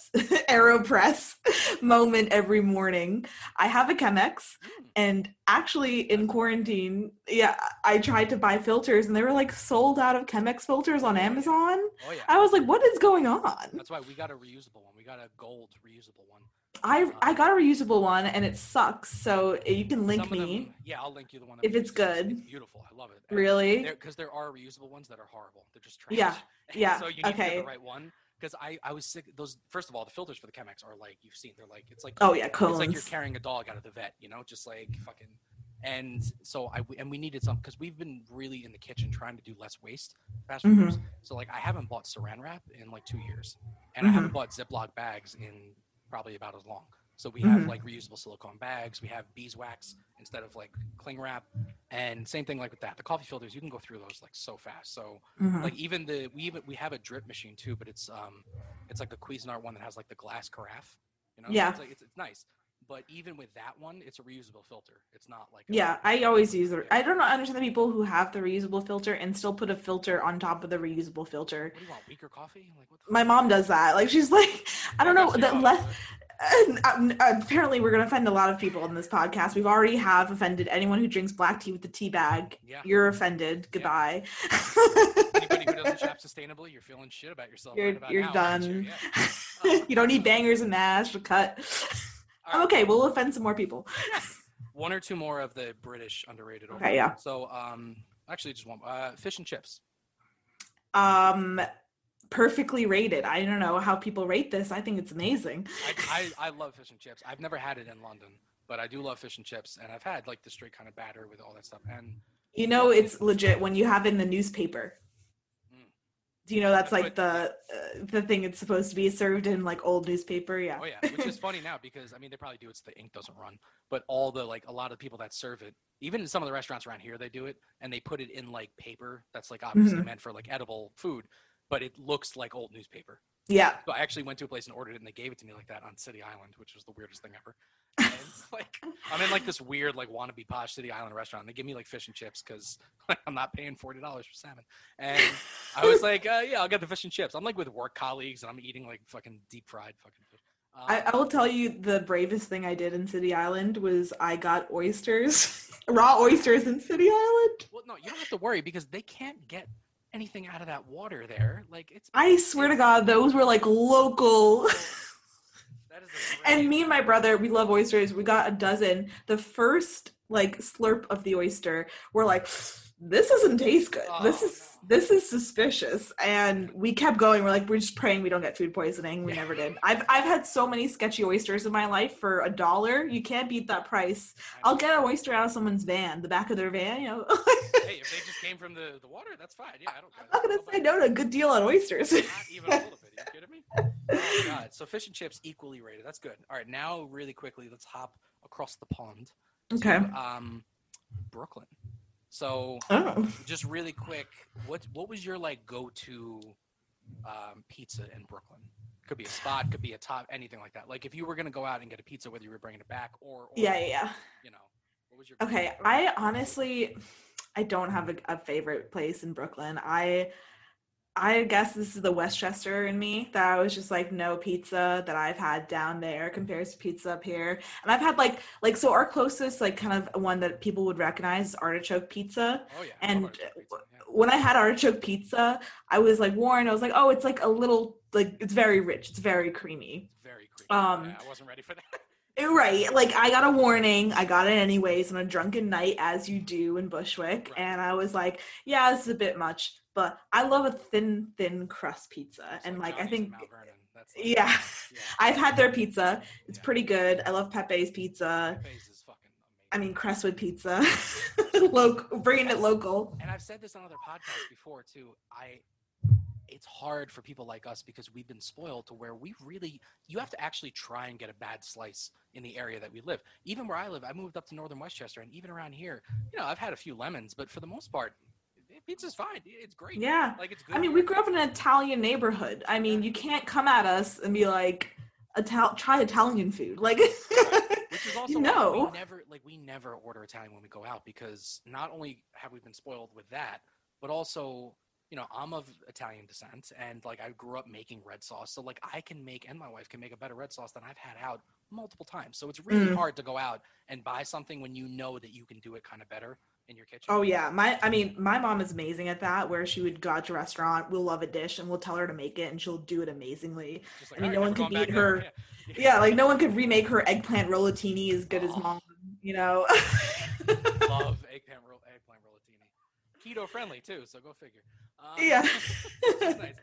Aeropress (laughs) moment every morning. I have a Chemex, mm, and actually in quarantine, yeah, I tried to buy filters and they were like sold out of Chemex filters on Amazon. oh yeah, I was like, what is going on? that's why we got a reusable one. We got a gold reusable one. I I got a reusable one and it sucks. So you can link them- me. yeah, I'll link you the one. if it's good. It's beautiful. I love it. And Really? because there are reusable ones that are horrible. They're just trash. Yeah, (laughs) yeah, so you need to get the right one. Because I, I was sick. Those first of all, the filters for the Chemex are like you've seen. They're like it's like Oh yeah, it's like you're carrying a dog out of the vet. You know, just like fucking. And so I and we needed some because we've been really in the kitchen trying to do less waste past few Mhm. So like I haven't bought Saran wrap in like two years, and I Mm-hmm. haven't bought Ziploc bags in probably about as long. So we have Mhm. like reusable silicone bags. We have beeswax instead of like cling wrap, and same thing like with that. The coffee filters, you can go through those like so fast. So Mhm. like even the we even we have a drip machine too, but it's um it's like the Cuisinart one that has like the glass carafe. You know, So Yeah. it's like it's, it's nice. But even with that one, it's a reusable filter. It's not like yeah, I always use it. I don't know- understand the people who have the reusable filter and still put a filter on top of the reusable filter. What do you want? Weaker coffee? Like what? The My mom does that. Like she's (laughs) like, I don't know. That's your The mom, less uh, apparently we're going to offend a lot of people in this podcast we've already have offended anyone who drinks black tea with the tea bag Yeah. you're offended goodbye (laughs) Anybody who doesn't shop (laughs) sustainably, you're feeling shit about yourself. You're- right about you're now, aren't you? done. Yeah. Uh, you don't need bangers and mash to cut. Okay we'll offend some more people (laughs) One or two more of the British underrated. Okay, yeah. So um, actually just one. Uh, fish and chips. um perfectly rated i don't know how people rate this i think it's amazing I, I, (laughs) I love fish and chips. I've never had it in London, but I do love fish and chips, and I've had like the straight kind of batter with all that stuff. And you know it's legit when you have it in the newspaper you know that's like the uh, the thing it's supposed to be served in like old newspaper yeah oh yeah, which is (laughs) funny now because I mean they probably do it so the ink doesn't run, but all the like a lot of the people that serve it, even in some of the restaurants around here, they do it and they put it in like paper that's like obviously Mhm. meant for like edible food, but it looks like old newspaper. yeah So I actually went to a place and ordered it, and they gave it to me like that on City Island, which was the weirdest thing ever. (laughs) Like I'm in like this weird like wannabe posh city island restaurant. They give me like fish and chips because (laughs) I'm not paying forty dollars for salmon. And (laughs) I was like, uh, yeah, I'll get the fish and chips. I'm like with work colleagues and I'm eating like fucking deep fried fucking fish. Um, I, I will tell you the bravest thing I did in City Island was I got oysters, raw oysters in City Island. well, no, you don't have to worry because they can't get anything out of that water there. Like it's. I swear to God, those were like local. That is and me and my brother, we love oysters. We got a dozen. The first like slurp of the oyster, we're like, this doesn't taste good. this Oh, is no. this is suspicious. And we kept going. We're like, we're just praying we don't get food poisoning. We Yeah. never did. I've I've had so many sketchy oysters in my life for a dollar. You can't beat that price. I'll get an oyster out of someone's van, the back of their van. You know, Hey, if they just came from the, the water, that's fine. Yeah, I don't. I'm not gonna say no to a good deal on oysters. Not even a little bit. Are you kidding me? (laughs) Oh god. So fish and chips equally rated. That's good. All right, now really quickly, let's hop across the pond. to, okay. Um, Brooklyn. So Oh. just really quick, what what was your like go to um, pizza in Brooklyn? Could be a spot, could be a top, anything like that. Like if you were gonna go out and get a pizza, whether you were bringing it back or, or Yeah, yeah, yeah. you know, what was your Okay, I honestly, I don't have a, a favorite place in Brooklyn. I, I guess this is the Westchester in me that I was just like, no pizza that I've had down there compares to pizza up here. And I've had like, like so our closest like kind of one that people would recognize is artichoke pizza. Oh yeah, and, pizza, yeah. When I had artichoke pizza, I was like Warren. I was like, oh, it's like a little like it's very rich. It's very creamy. very creepy. um, yeah, I wasn't ready for that. Right. Like I got a warning. I got it anyways on a drunken night as you do in Bushwick. Right. And I was like, yeah, this is a bit much. But I love a thin, thin crust pizza. It's and like I think Mount Vernon. That's like- yeah. yeah. (laughs) I've had their pizza. It's Yeah. pretty good. I love Pepe's pizza. Pepe's is fucking amazing. I mean Crestwood pizza. (laughs) local bringing it local. and I've said this on other podcasts before too. I it's hard for people like us because we've been spoiled to where we really you have to actually try and get a bad slice in the area that we live. Even where I live, I moved up to northern Westchester, and even around here, you know, I've had a few lemons, but for the most part, pizza's fine. It's great. Yeah. like it's good. I mean, we grew up in an Italian neighborhood. I mean, you can't come at us and be like, Ital- try Italian food. Like, (laughs) Which is also why we never like we never order Italian when we go out because not only have we been spoiled with that, but also you know I'm of Italian descent and like I grew up making red sauce, so like I can make and my wife can make a better red sauce than I've had out multiple times. So it's really Mm. hard to go out and buy something when you know that you can do it kind of better in your kitchen. Oh yeah, my I mean, my mom is amazing at that. Where she would go out to a restaurant, we'll love a dish, and we'll tell her to make it, and she'll do it amazingly. Just I mean, "All no one could beat her- (laughs) Yeah. Yeah, like no one could remake her eggplant rollatini as good as Oh. mom. You know. (laughs) (laughs) love eggplant roll eggplant rollatini. Keto friendly too, so go figure. Um, Yeah. (laughs) nice.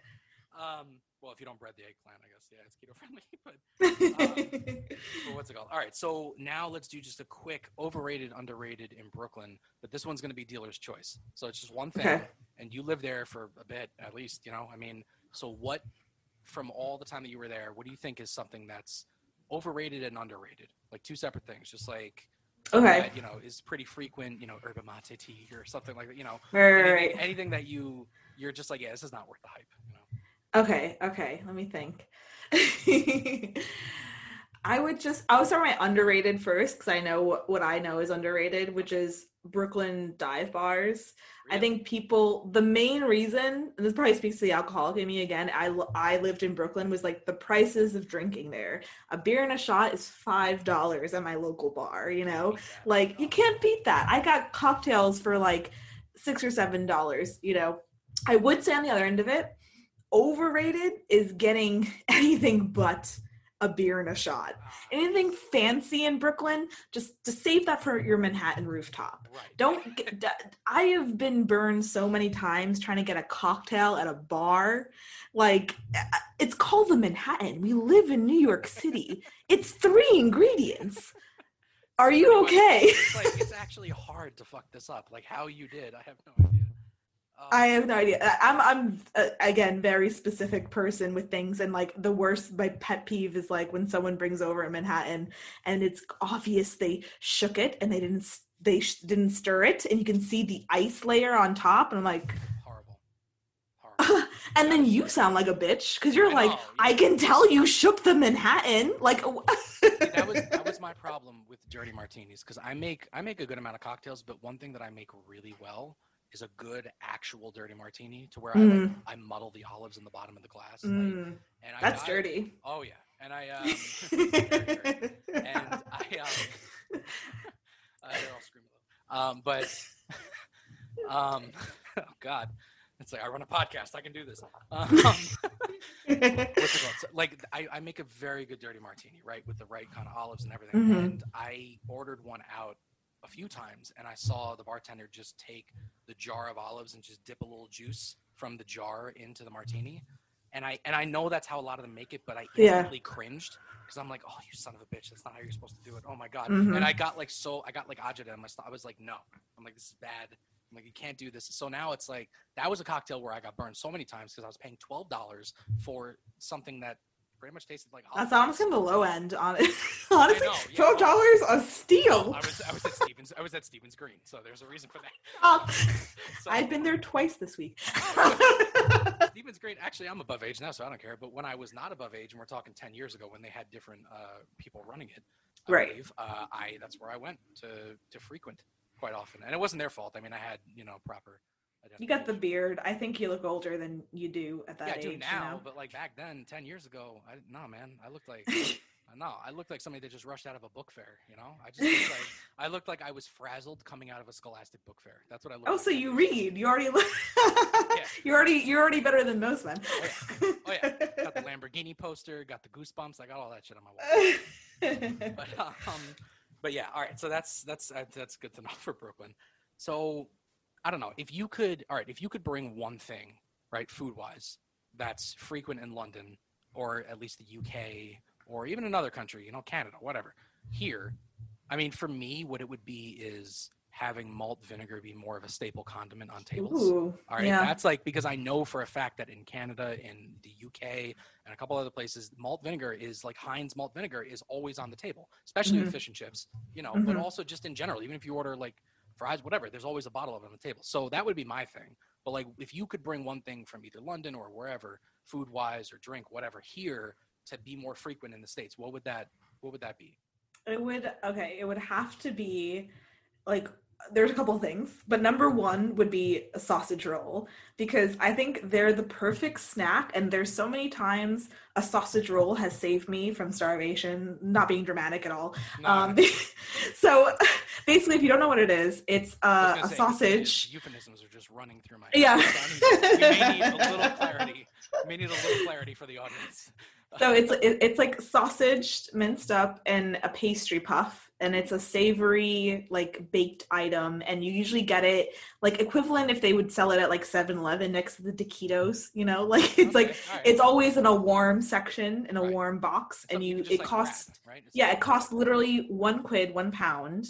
Um, well, if you don't bread the eggplant, I guess yeah, it's keto friendly. (laughs) But But what's it called? All right, so now let's do just a quick overrated, underrated in Brooklyn. But this one's going to be dealer's choice. So it's just one thing, Okay. and you live there for a bit at least. You know, I mean, so what from all the time that you were there? What do you think is something that's overrated and underrated? Like two separate things, just like okay. that, you know is pretty frequent. You know, yerba mate tea or something like that. You know, Right, right, anything, right. anything that you you're just like, yeah, this is not worth the hype. You know. Okay, okay. Let me think. (laughs) I would just I would start my underrated first because I know what, what I know is underrated, which is Brooklyn dive bars. I think people the main reason and this probably speaks to the alcoholic in me again. I I lived in Brooklyn was like the prices of drinking there. A beer and a shot is five dollars at my local bar. You know, like you oh, can't beat that. I got cocktails for like six or seven dollars. You know, I would say on the other end of it, overrated is getting (laughs) anything but a beer and a shot. Ah, Anything fancy in Brooklyn, just to save that for your Manhattan rooftop. right. Don't get, I have been burned so many times trying to get a cocktail at a bar. Like it's called the Manhattan. We live in New York City. It's three ingredients. Are you okay? It's like it's actually hard to fuck this up. Like how you did, I have no idea. I have no idea. I- I'm I'm uh, again very specific person with things, and like the worst, my pet peeve is like when someone brings over a Manhattan and it's obvious they shook it and they didn't they sh- didn't stir it, and you can see the ice layer on top, and I'm like, horrible. (laughs) and then you sound like a bitch because you're I like, know, I can tell you shook the Manhattan. Like, (laughs) that was that was my problem with dirty martinis because I make I make a good amount of cocktails, but one thing that I make really well is a good actual dirty martini to where I like, Mm. I muddle the olives in the bottom of the glass. like, Mm, and I that's got- dirty. Oh yeah, and I um, (laughs) and I um, (laughs) uh, they're all screaming. Um, but (laughs) um, oh god, it's like I run a podcast. I can do this. Um, what's it? So, like I, I make a very good dirty martini, right, with the right kind of olives and everything. Mhm. And I ordered one out a few times, and I saw the bartender just take the jar of olives and just dip a little juice from the jar into the martini. And I and I know that's how a lot of them make it, but I Yeah. instantly cringed because I'm like, oh, you son of a bitch, that's not how you're supposed to do it. Oh my god! Mhm. And I got like so, I got like agita in my stomach. I was like, no, I'm like, this is bad. I'm like, you can't do this. So now it's like that was a cocktail where I got burned so many times because I was paying twelve dollars for something that pretty much tasted like. That's almost in the low end. On (laughs) honestly, know, yeah. twelve dollars a Well, steal. I was I was at Stevens I was at Stevens Green, so there's a reason for that. Uh, (laughs) (laughs) So, I've been there twice this week. Stevens Green. Actually, I'm above age now, so I don't care. But when I was not above age, and we're talking ten years ago, when they had different uh, people running it, I Right. believe, uh, I that's where I went to to frequent quite often, and it wasn't their fault. I mean, I had you know proper. You got the beard. I think you look older than you do at that yeah, I age. do now, you know? but like back then, ten years ago, I no man, I looked like (laughs) no, I looked like somebody that just rushed out of a book fair. You know, I just looked like (laughs) I looked like I was frazzled coming out of a Scholastic book fair. That's what I looked. Oh, like so 10 you years read? You already look. (laughs) You're already you're already better than most then. Oh yeah, got the Lamborghini poster, got the goosebumps. I got all that shit on my wall. But um, but yeah, all right. So that's that's uh, that's good to know for Brooklyn. So I don't know if you could. All right, if you could bring one thing, right, food wise, that's frequent in London or at least the UK or even another country, you know, Canada, whatever. Here, I mean, for me, what it would be is having malt vinegar be more of a staple condiment on tables. Ooh, All right, yeah. that's like because I know for a fact that in Canada, in the UK, and a couple other places, malt vinegar is like Heinz malt vinegar is always on the table, especially Mhm. with fish and chips. You know, but Mhm. also just in general, even if you order like fries, whatever, there's always a bottle of it on the table. So that would be my thing. But like, if you could bring one thing from either London or wherever, food wise or drink, whatever, here to be more frequent in the states, what would that what would that be? It would okay. It would have to be like there's a couple things, but number one would be a sausage roll because I think they're the perfect snack. And there's so many times a sausage roll has saved me from starvation. Not being dramatic at all. No, Um, (laughs) so basically, if you don't know what it is, it's uh, a say, sausage. Euphemisms are just running through my Yeah. head. Need- we may need a little clarity. We may need a little clarity for the audience. So it's it's like sausage minced up and a pastry puff, and it's a savory like baked item, and you usually get it like equivalent if they would sell it at like 7-Eleven next to the taquitos. You know, (laughs) like it's like Okay, all right. it's always in a warm section in a Right. warm box, and you it like, costs wrapped, right? Yeah like- it costs literally one quid one pound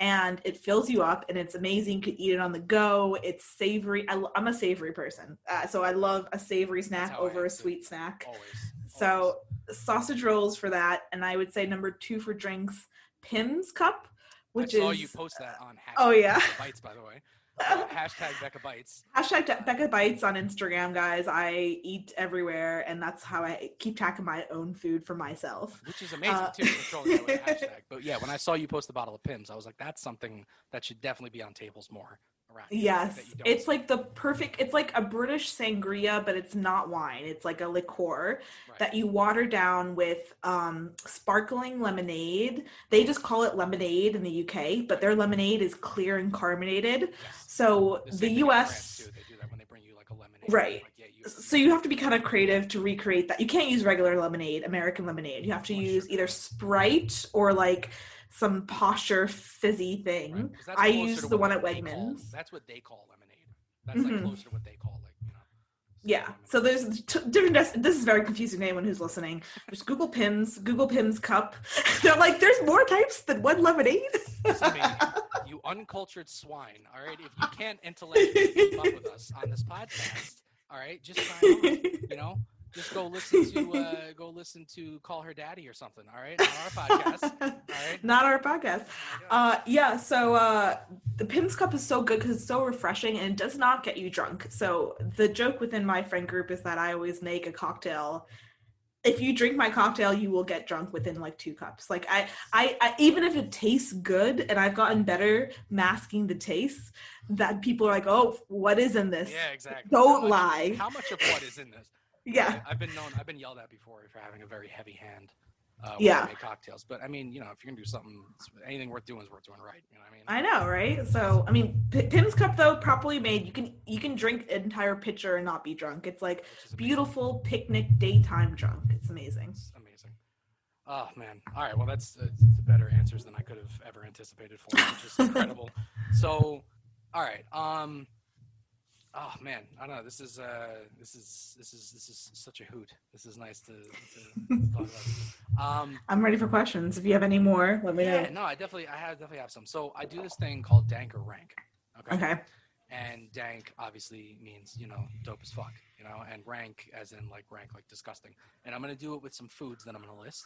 and it fills you up and it's amazing you could eat it on the go it's savory I, am a savory person uh, so i love a savory snack over a sweet snack Always. so sausage rolls for that and i would say number two for drinks Pimm's cup which I saw is you post that on hashtag Oh, yeah. Becca Bites, by the way. Uh, (laughs) hashtag Becca Bites. hashtag De- becca bites on instagram guys i eat everywhere and that's how i keep track of my own food for myself Which is amazing Uh, too, controlling that with (laughs) hashtag. But yeah, when I saw you post the bottle of Pimm's, I was like, that's something that should definitely be on tables more around. Yes, that you don't it's like the perfect. It's like a British sangria, but it's not wine. It's like a liqueur Right. that you water down with um, sparkling lemonade. They just call it lemonade in the UK, but their lemonade is clear and carbonated. Yes. So The the, same thing in France, US, too. They do that when they bring you like a lemonade. Right. Like, yeah, you, so you have to be kind of creative to recreate that. You can't use regular lemonade, American lemonade. You have to use either Sprite or like some posher fizzy Right, thing. that's I use the one at they call- Wegmans. that's what they call lemonade. That's like Mhm. closer to what they call like you know. Yeah. So there's t- different. Des- this is very confusing to anyone who's listening. Just Google Pimm's. Google Pimm's cup. (laughs) They're like, there's more types than one lemonade. You uncultured swine. All right, if you can't intellectually keep up with us on this podcast, all right, just sign on. You know, just go listen to (laughs) uh, go listen to Call Her Daddy or something. All right, on our podcast. All right. (laughs) Not our podcast. Uh, yeah. So uh, the Pimm's Cup is so good because it's so refreshing and it does not get you drunk. So the joke within my friend group is that I always make a cocktail. If you drink my cocktail, you will get drunk within like two cups. Like I, I, I even if it tastes good, and I've gotten better masking the taste, that people are like, "Oh, what is in this?" Yeah, exactly. Don't How much- lie. How much of what is in this? Yeah. I've been known. I've been yelled at before for having a very heavy hand. Uh, Yeah. Make cocktails, but I mean, you know, if you're gonna do something, anything worth doing is worth doing right. You know what I mean? I know, right? So, I mean, P- Pimm's Cup though, properly made, you can you can drink an entire pitcher and not be drunk. It's like Which is amazing. beautiful picnic daytime drunk. It's amazing. It's amazing. Oh man! All right, well that's uh, better answers than I could have ever anticipated for, which is (laughs) incredible. so, all right. Um, oh man, I don't know. This is uh, this is this is this is such a hoot. This is nice to, to (laughs) talk about. Um, I'm ready for questions. If you have any more, let me yeah, know. no, I definitely, I have definitely have some. So I do this thing called dank or rank. Okay. Okay. And dank obviously means you know dope as fuck, you know, and rank as in like rank like disgusting. And I'm gonna do it with some foods that I'm gonna list.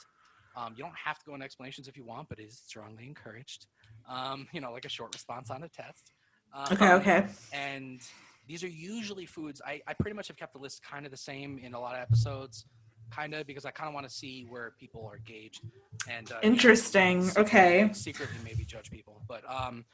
Um, you don't have to go into explanations if you want, but it is strongly encouraged. Um, you know, like a short response on a test. Um, Okay, okay. And these are usually foods. I, I pretty much have kept the list kind of the same in a lot of episodes, kind of because I kind of want to see where people are gauged. And uh, Interesting. secretly- Okay. Secretly, maybe judge people, but um,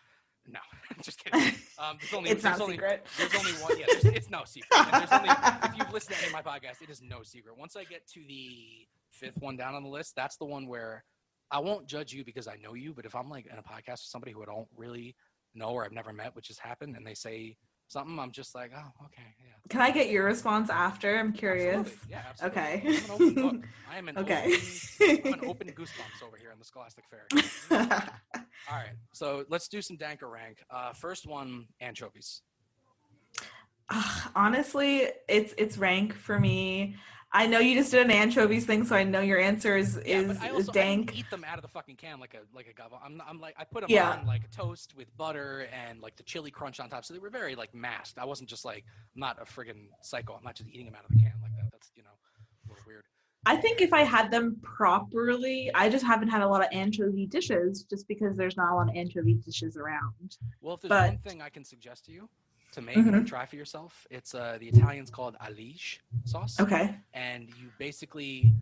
no, (laughs) just kidding. (laughs) Um, there's only It's there's not only, secret. There's only one. Yeah, there's, it's no secret. Only if you've listened to any of my podcasts, it is no secret. Once I get to the fifth one down on the list, that's the one where I won't judge you because I know you. But if I'm like in a podcast with somebody who I don't really know or I've never met, which has happened, and they say something, I'm just like, oh, okay, yeah. Can I get your response after? I'm curious. Absolutely. Yeah, absolutely. Okay. I'm an open book. (laughs) I am an Okay. open, I'm an open goosebumps over here in the Scholastic Fair. (laughs) All right, so let's do some danker rank. Uh, first one, anchovies. Honestly, it's it's rank for me. I know you just did an anchovies thing, so I know your answer is Yeah, is, I is also I dank. don't eat them out of the fucking can like a like a gobble. I'm, I'm like I put them Yeah. on like a toast with butter and like the chili crunch on top, so they were very like masked. I wasn't just like I'm not a friggin' psycho. I'm not just eating them out of the can like that. That's you know a little weird. I think if I had them properly, I just haven't had a lot of anchovy dishes just because there's not a lot of anchovy dishes around. Well, if there's But- one thing I can suggest to you to make Mhm. and try for yourself, it's uh, the Italians called alige sauce. Okay. and you basically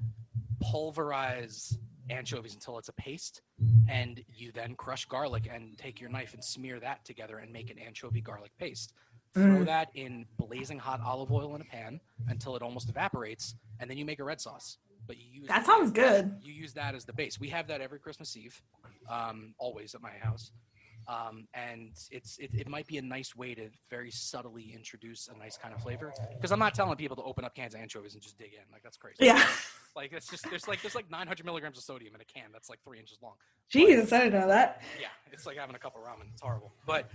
pulverize anchovies until it's a paste and you then crush garlic and take your knife and smear that together and make an anchovy garlic paste throw Mm. that in blazing hot olive oil in a pan until it almost evaporates and then you make a red sauce but you use That sounds good. you use that as the base we have that every christmas eve um, always at my house um, and it's it, it might be a nice way to very subtly introduce a nice kind of flavor because i'm not telling people to open up cans of anchovies and just dig in like that's crazy Yeah. (laughs) like it's just there's like there's like 900 milligrams of sodium in a can that's like three inches long Jeez, I didn't know that. yeah it's like having a cup of ramen it's horrible but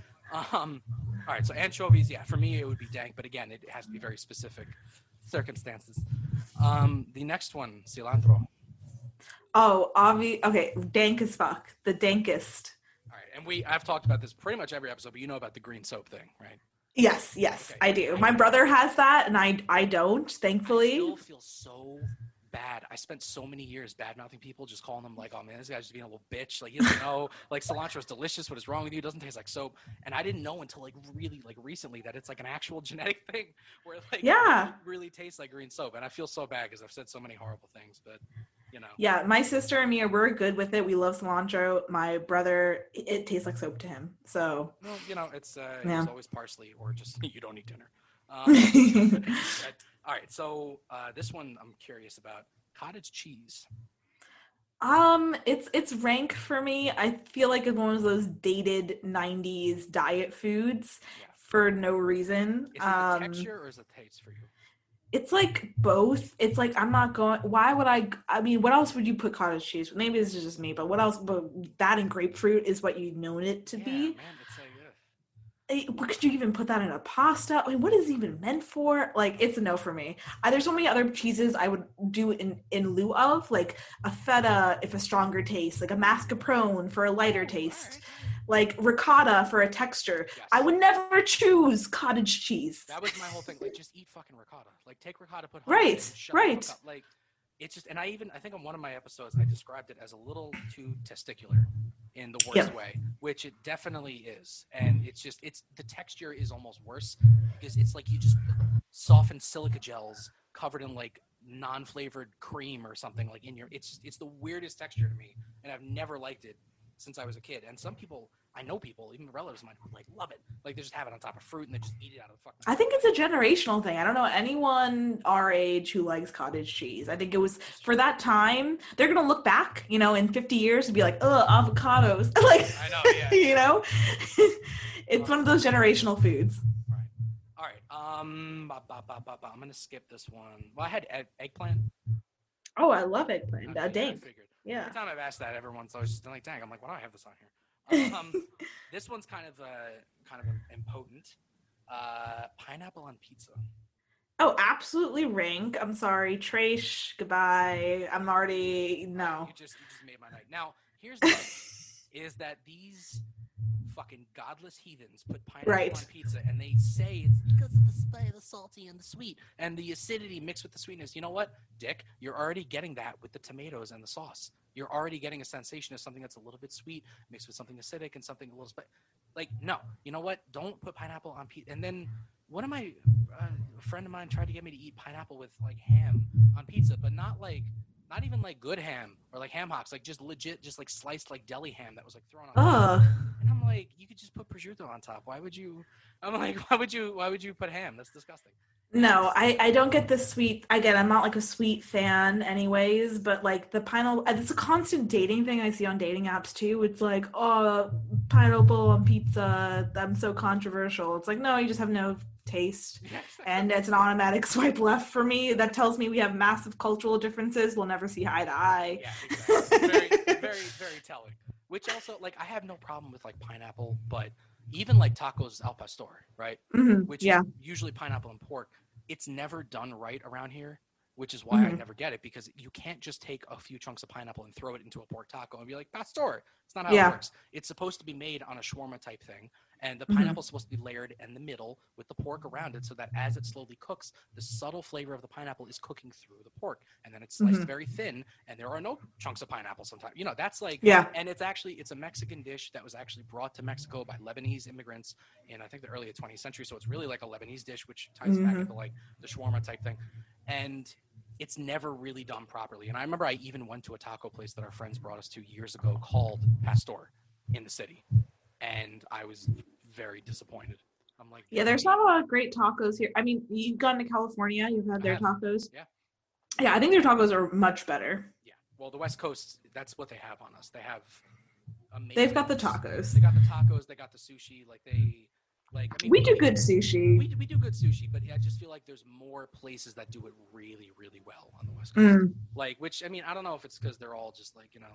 um all right so anchovies yeah for me it would be dank but again it has to be very specific circumstances um the next one cilantro Oh, obvi. Okay, dank as fuck. The dankest. All right and we i've talked about this pretty much every episode but you know about the green soap thing right Yes, yes, Okay, I do. My brother has that, and I I don't. I Thankfully. still feel so bad. I spent so many years bad mouthing people, just calling them like, "Oh man, this guy's just being a little bitch." Like he doesn't know, (laughs) like cilantro is delicious. What is wrong with you? It doesn't taste like soap. And I didn't know until like really like recently that it's like an actual (laughs) genetic thing where like Yeah. really, really tastes like green soap. And I feel so bad because I've said so many horrible things, but you know, Yeah, my sister and me we're good with it. We love cilantro. My brother, it, it tastes like soap to him. So well, you know, it's uh, Yeah. it's always parsley or just (laughs) you don't eat dinner. Um, (laughs) all right, so uh, this one I'm curious about cottage cheese. Um, it's it's rank for me. I feel like it's one of those dated '90s diet foods Yeah. for no reason. Is it um, the texture or is it taste for you? It's like both. It's like I'm not going. Why would I? I mean, what else would you put cottage cheese? Maybe this is just me, but what else? But that and grapefruit is what you've known it to yeah, be. man, it's like, ugh. Eh, what could you even put that in a pasta? I mean, what is it even meant for? Like, it's a no for me. Uh, there's so many other cheeses I would do in in lieu of, like a feta if a stronger taste, like a mascarpone for a lighter taste. like ricotta for a texture. Yes. I would never choose cottage cheese. That was my whole thing. Like, just eat fucking ricotta. Like, take ricotta, put it, Right, and shut the fuck right. Like, it's just, and I even, I think on one of my episodes, I described it as a little too testicular in the worst way, which it definitely is. And it's just, it's the texture is almost worse because it's like you just soften silica gels covered in like non-flavored cream or something like in your. It's it's the weirdest texture to me, and I've never liked it since I was a kid. And some people, I know people, even relatives of mine, who like love it. Like they just have it on top of fruit and they just eat it out of the fucking. I think it's a generational thing. I don't know anyone our age who likes cottage cheese. I think it was for that time. They're gonna look back, you know, in 50 years and be like, "Ugh, avocados." (laughs) like, I know, yeah. (laughs) you know, (laughs) it's one of those generational foods. Right. All right. Um. Ba, ba, ba, ba, ba. I'm gonna skip this one. Well, I had egg, eggplant. Oh, I love eggplant. Okay, Uh, dang. Yeah. Every time I've asked that, everyone's always just like, "Dang!" I'm like, "Why do I have this on here?" Um, (laughs) this one's kind of uh, kind of impotent. Uh, pineapple on pizza. Oh, absolutely rank. I'm sorry. Trash, goodbye. I'm already no. You just you just made my night. Now, here's the (laughs) is that these fucking godless heathens put pineapple Right. on pizza and they say it's because of the, the salty and the sweet and the acidity mixed with the sweetness. You know what, Dick? You're already getting that with the tomatoes and the sauce. You're already getting a sensation of something that's a little bit sweet mixed with something acidic and something a little sp- like no. You know what? Don't put pineapple on pizza. And then one of my uh, a friend of mine tried to get me to eat pineapple with like ham on pizza, but not like not even like good ham or like ham hocks, like just legit, just like sliced like deli ham that was like thrown on. Ugh. Like, you could just put prosciutto on top. Why would you? (laughs) I'm like, why would you? Why would you put ham? That's disgusting. No, I, I don't get the sweet. Again, I'm not like a sweet fan, anyways. But like the pineapple, uh, it's a constant dating thing I see on dating apps too. It's like, oh, pineapple on pizza. I'm so controversial. It's like, no, you just have no taste, (laughs) and it's an automatic swipe left for me. That tells me we have massive cultural differences. We'll never see eye to eye. yeah, exactly. very, very, very telling. Which also, like, I have no problem with like pineapple, but even like tacos al pastor, right? Mhm, which Yeah. is usually pineapple and pork. It's never done right around here, which is why I Mhm. never get it because you can't just take a few chunks of pineapple and throw it into a pork taco and be like, pastor. It's not how Yeah. it works. It's supposed to be made on a shawarma type thing, and the Mhm. is supposed to be layered in the middle with the pork around it so that as it slowly cooks, the subtle flavor of the pineapple is cooking through the pork, and then it's sliced Mhm. very thin, and there are no chunks of pineapple sometimes. You know, that's like Yeah. and it's actually it's a Mexican dish that was actually brought to Mexico by Lebanese immigrants in I think the early 20th century. So it's really like a Lebanese dish, which ties back Mhm. into like the shawarma type thing, and it's never really done properly. And I remember I even went to a taco place that our friends brought us to years ago called Pastor in the city, and I was very disappointed. I'm like, Yeah, there's not a lot of great tacos here. I mean, you've gone to California, you've had their tacos. yeah. Yeah, I think their tacos are much better. yeah. Well, the West Coast, that's what they have on us. They have. Amazing, They've got the tacos. They got the tacos. They got the sushi. Like they, like I mean, We do good sushi. We, we do good sushi, but I just feel like there's more places that do it really, really well on the West Coast. Mm. Like, which I mean, I don't know if it's because they're all just like you know,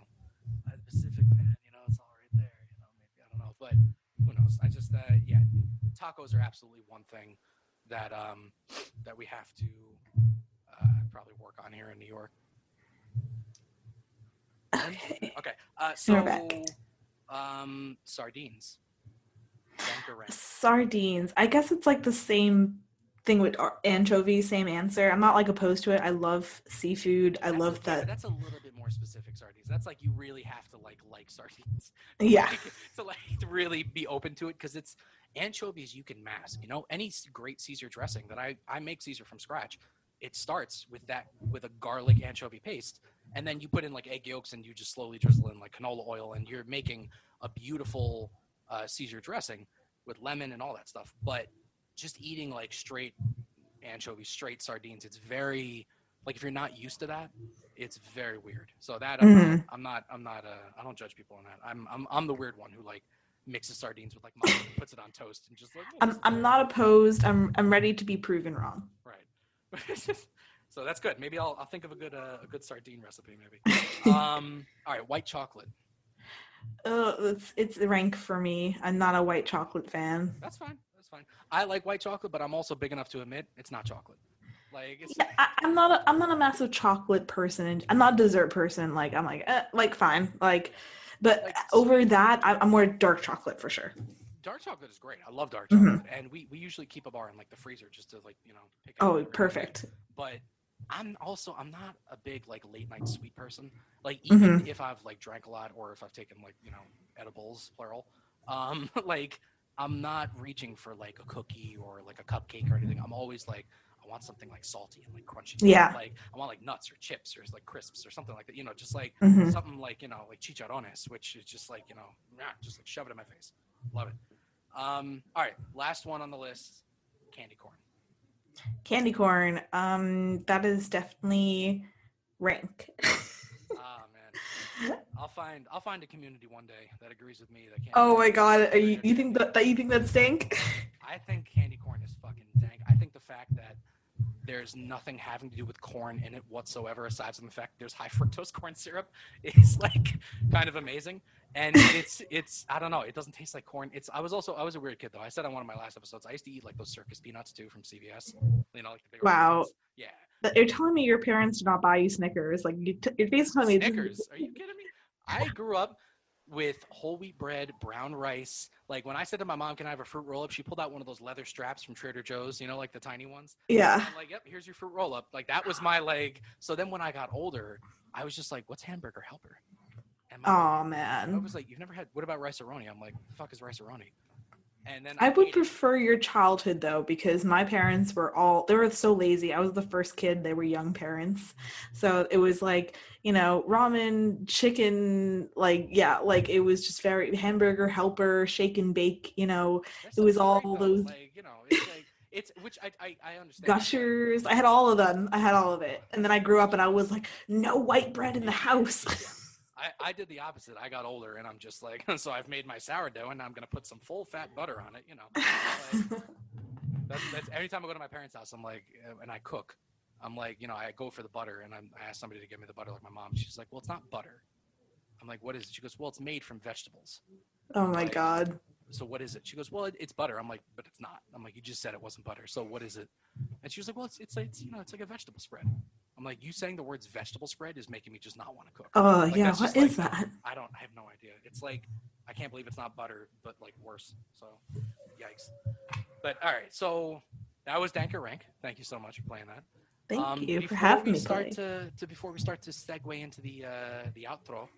Pacific man, you know, it's all right there, you know, maybe I don't know, but who knows? I just uh, yeah, tacos are absolutely one thing that um that we have to uh, probably work on here in New York. Okay. (laughs) Okay, uh, so back. um, sardines. Rank or rank? Sardines. I guess it's like the same thing with anchovies, same answer. I'm not like opposed to it. I love seafood. I That's love a- that. That's a little bit more specific sardines. That's like you really have to like like sardines. (laughs) Yeah. Like, to like to really be open to it because it's anchovies you can mask. You know, any great Caesar dressing that I I make Caesar from scratch. It starts with that with a garlic anchovy paste, and then you put in like egg yolks and you just slowly drizzle in like canola oil, and you're making a beautiful uh, Caesar dressing with lemon and all that stuff. But just eating like straight anchovies, straight sardines, it's very like if you're not used to that, it's very weird. So that I'm, not, Mhm. I'm not, I'm not, uh, I don't judge people on that. I'm, I'm, I'm the weird one who like mixes sardines with like mustard (laughs) and puts it on toast and just like. "Oh, I'm I'm not opposed. I'm I'm ready to be proven wrong. right. (laughs) so that's good. Maybe I'll, I'll think of a good, uh, a good sardine recipe. Maybe. (laughs) Um. All right. White chocolate. Uh, it's it's rank for me. I'm not a white chocolate fan. That's fine. That's fine. I like white chocolate, but I'm also big enough to admit it's not chocolate. Like it's. Yeah, I, I'm not a I'm not a massive chocolate person. I'm not a dessert person. Like I'm like eh, like fine. Like But Like, over that, I- I'm more dark chocolate for sure. dark chocolate is great. I love dark Mhm. chocolate, and we we usually keep a bar in like the freezer just to like you know. Pick it up Oh, perfect. But I'm also I'm not a big like late night sweet person. Like even Mm-hmm. if I've like drank a lot or if I've taken like you know edibles plural, um, (laughs) like I'm not reaching for like a cookie or like a cupcake or anything. I'm always like I want something like salty and like crunchy. Yeah. Like I want like nuts or chips or like crisps or something like that. You know, just like Mhm. something like you know like chicharrones, which is just like you know, just like shove it in my face. Love it. Um, all right, last one on the list, candy corn. Candy corn. Um, that is definitely rank. (laughs) Ah man, I'll find I'll find a community one day that agrees with me that candy. oh my god, are you, you think that, that you think that stink? (laughs) I think candy corn is fucking dank. I think the fact that there's nothing having to do with corn in it whatsoever, aside from the fact there's high (laughs) fructose corn syrup, is like kind of amazing. And it's it's I don't know, it doesn't taste like corn. It's I was also I was a weird kid though. I said on one of my last episodes, I used to eat like those circus peanuts too from CVS. You know, like the big Wow. ones. Yeah. But You're telling me your parents did not buy you Snickers? Like you, t- you're basically telling me Snickers. Are you kidding me? I grew up with whole wheat bread, brown rice. Like when I said to my mom, "Can I have a fruit roll up?" She pulled out one of those leather straps from Trader Joe's. You know, like the tiny ones. Yeah. I'm like, "Yep, here's your fruit roll up." Like that was my leg. So then when I got older, I was just like, "What's hamburger helper?" And my Oh I man. I was like, "You've never had? What about Rice-A-Roni?" I'm like, "The fuck is Rice-A-Roni?" And then I would prefer your childhood though, because my parents were all they were so lazy. I was the first kid, they were young parents. So it was like, you know, ramen, chicken, like yeah, like it was just very hamburger helper, shake and bake, you know, it was all though. those- like you know, it's like it's which I I, I understand. gushers. I had all of them. I had all of it. And then I grew up and I was like, no white bread in the (laughs) house. (laughs) I, I did the opposite. I got older and I'm just like, (laughs) so I've made my sourdough and I'm gonna put some full fat butter on it. You know, (laughs) like, that's, that's every time I go to my parents' house, I'm like, uh, and I cook. I'm like, you know, I go for the butter and I'm, I ask somebody to give me the butter, like my mom. She's like, well, it's not butter. I'm like, what is it? She goes, well, it's made from vegetables. oh my god. So what is it? She goes, well, it, it's butter. I'm like, but it's not. I'm like, you just said it wasn't butter. So what is it? And she was like, well, it's it's, it's you know, it's like a vegetable spread. I'm like, you saying the words vegetable spread is making me just not want to cook. Oh Like, yeah, what is like- that? I don't. I have no idea. It's like I can't believe it's not butter, but like worse. So, yikes. But all right. So that was Danker Rank. Thank you so much for playing that. Thank Um, you for before having we me. Start to, to before we start to segue into the uh, the outro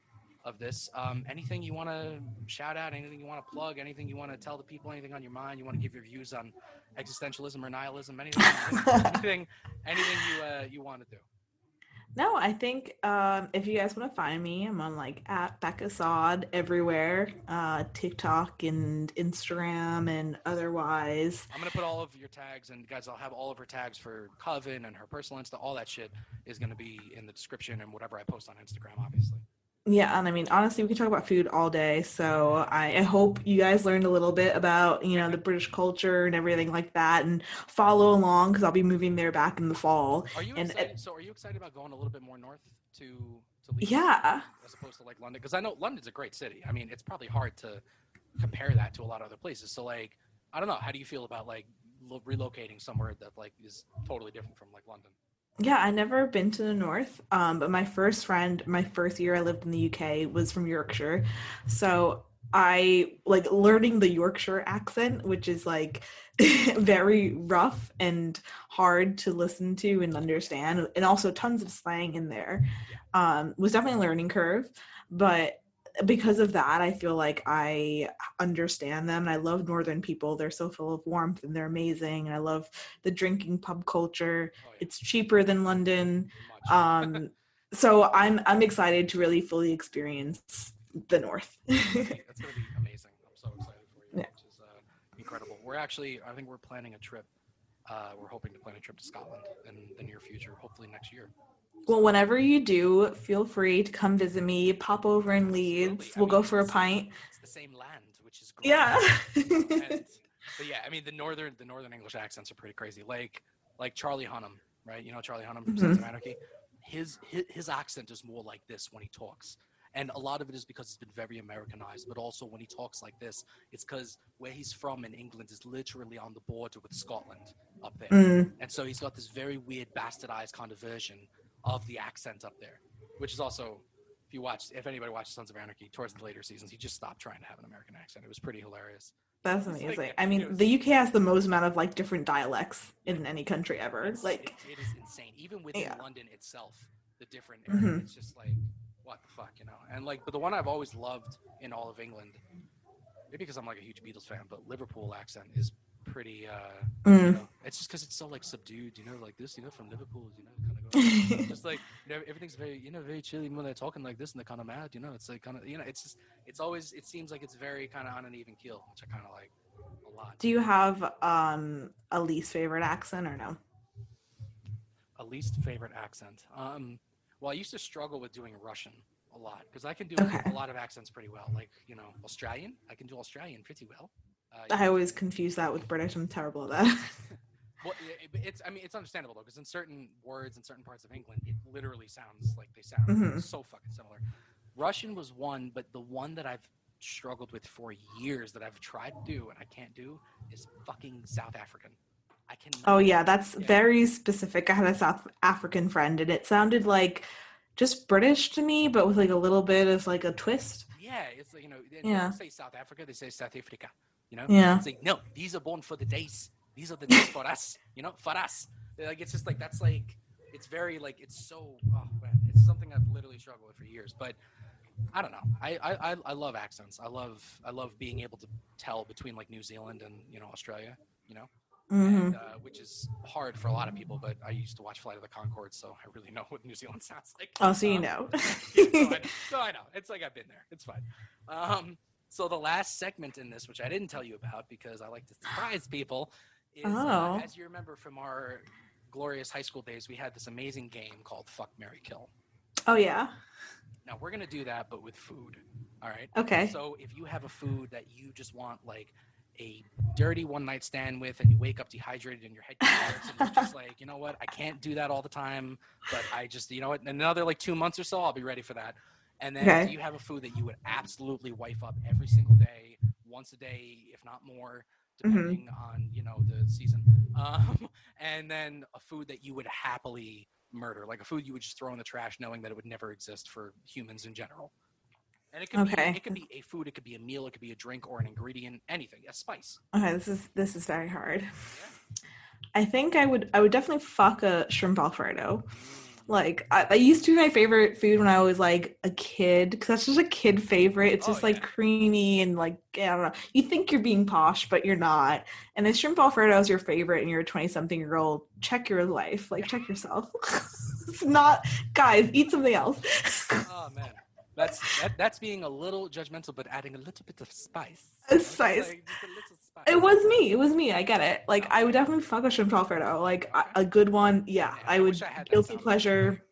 of this. Um, anything you want to shout out? Anything you want to plug? Anything you want to tell the people? Anything on your mind? You want to give your views on existentialism or nihilism? Anything? (laughs) anything? Anything you uh, you want to do? No, I think um, if you guys want to find me, I'm on like at Becca Sod everywhere, uh, TikTok and Instagram and otherwise. I'm gonna put all of your tags and guys, I'll have all of her tags for Coven and her personal Insta. All that shit is gonna be in the description and whatever I post on Instagram, obviously. Yeah, and I mean, honestly, we can talk about food all day. So I, I hope you guys learned a little bit about, you know, the British culture and everything like that, and follow along because I'll be moving there back in the fall. Are you And, excited? so, are you excited about going a little bit more north to to Leeds? Yeah. as opposed to like London? Because I know London's a great city. I mean, it's probably hard to compare that to a lot of other places. So, like, I don't know. How do you feel about like relocating somewhere that like is totally different from like London? Yeah, I never been to the north. Um, but my first friend, my first year I lived in the UK was from Yorkshire. So I like learning the Yorkshire accent, which is like (laughs) very rough and hard to listen to and understand, and also tons of slang in there. Um, was definitely a learning curve, but because of that, I feel like I understand them. And I love northern people. They're so full of warmth and they're amazing. And I love the drinking pub culture Oh, yeah, it's cheaper than London. Um, so I'm I'm excited to really fully experience the North. (laughs) That's gonna be amazing. I'm so excited for you, Yeah. which is uh, incredible. We're actually, I think we're planning a trip. Uh, we're hoping to plan a trip to Scotland in the near future, hopefully next year. Well, whenever you do, feel free to come visit me. Pop over in Leeds. We'll mean, go for a pint. It's the same land, which is great. Yeah. and, (laughs) but yeah, I mean the northern the northern English accents are pretty crazy. Like like Charlie Hunnam, right? You know Charlie Hunnam from Sons of Anarchy. His, his his accent is more like this when he talks, and a lot of it is because it's been very Americanized. But also when he talks like this, it's because where he's from in England is literally on the border with Scotland up there, Mm, and so he's got this very weird bastardized kind of version of the accent up there, which is also if you watch, if anybody watches Sons of Anarchy towards the later seasons, he just stopped trying to have an American accent. It was pretty hilarious. That's It's like- amazing. I mean, was- the UK has the most amount of like different dialects in any country ever. It's- Like, it, it is insane. Even within Yeah. London itself, the different area, Mhm. it's just like what the fuck, you know. And like, but the one I've always loved in all of England, maybe because I'm like a huge Beatles fan, but Liverpool accent is pretty. uh you mm. know, It's just because it's so like subdued, you know, like this, you know, from Liverpool, you know, kind of. (laughs) just like you know, everything's very you know very chill even when they're talking like this and they're kind of mad you know it's like kind of you know it's just it's always it seems like it's very kind of on an even keel which i kind of like a lot do you have um a least favorite accent or no? a least favorite accent um well i used to struggle with doing russian a lot because i can do Okay. a lot of accents pretty well like you know australian i can do australian pretty well uh, I always confuse that with British. I'm terrible at that. (laughs) Well, it- it's. I mean, it's understandable though, because in certain words in certain parts of England, it literally sounds like they sound Mhm. so fucking similar. Russian was one, but the one that I've struggled with for years that I've tried to do and I can't do is fucking South African. I can. oh yeah, that's Yeah. very specific. I had a South African friend, and it sounded like just British to me, but with like a little bit of like a twist. Yeah, it's like you know. They Yeah. say South Africa; they say South Africa. You know. Yeah. It's like no, these are born for the days. These are the days for us. You know, for us. Like it's just like that's like it's very like it's so oh man, it's something I've literally struggled with for years. But I don't know. I, I I love accents. I love I love being able to tell between like New Zealand and you know Australia. You know, hmm and, uh, which is hard for a lot of people. But I used to watch Flight of the Conchords, so I really know (laughs) what New Zealand sounds like. Oh, so you Um, know. (laughs) yeah, so, I, (laughs) so I know. It's like I've been there. It's fine. Um, so the last segment in this, which I didn't tell you about because I like to surprise people, is uh, Oh. as you remember from our glorious high school days, we had this amazing game called Fuck Mary Kill. oh yeah. Now we're gonna do that, but with food. All right. Okay. So if you have a food that you just want like a dirty one night stand with and you wake up dehydrated and your head hurts and you're just like, you know what, I can't do that all the time, but I just you know what, in another like two months or so I'll be ready for that. And then Okay. do you have a food that you would absolutely wife up every single day, once a day, if not more, Mhm. depending on, you know, the season. (laughs) Um, and then a food that you would happily murder, like a food you would just throw in the trash knowing that it would never exist for humans in general. And it could Okay. be it could be a food, it could be a meal, it could be a drink or an ingredient, anything, a spice. Okay, this is this is very hard. I think I would I would definitely fuck a shrimp alfredo. Like I, that used to be my favorite food when I was like a kid because that's just a kid favorite. It's Oh, just like yeah. creamy and like I don't know. You think you're being posh, but you're not. And if shrimp alfredo is your favorite and you're a twenty something year old, check your life. Like check yourself. (laughs) it's not guys. Eat something else. Oh man. That's that, that's being a little judgmental, but adding a little bit of spice. (laughs) A you know, just spice. like- It was me. It was me. I get it. Like oh. I would definitely fuck a shrimp alfredo. Like a, good one. Yeah, Man, I I would. I Guilty pleasure.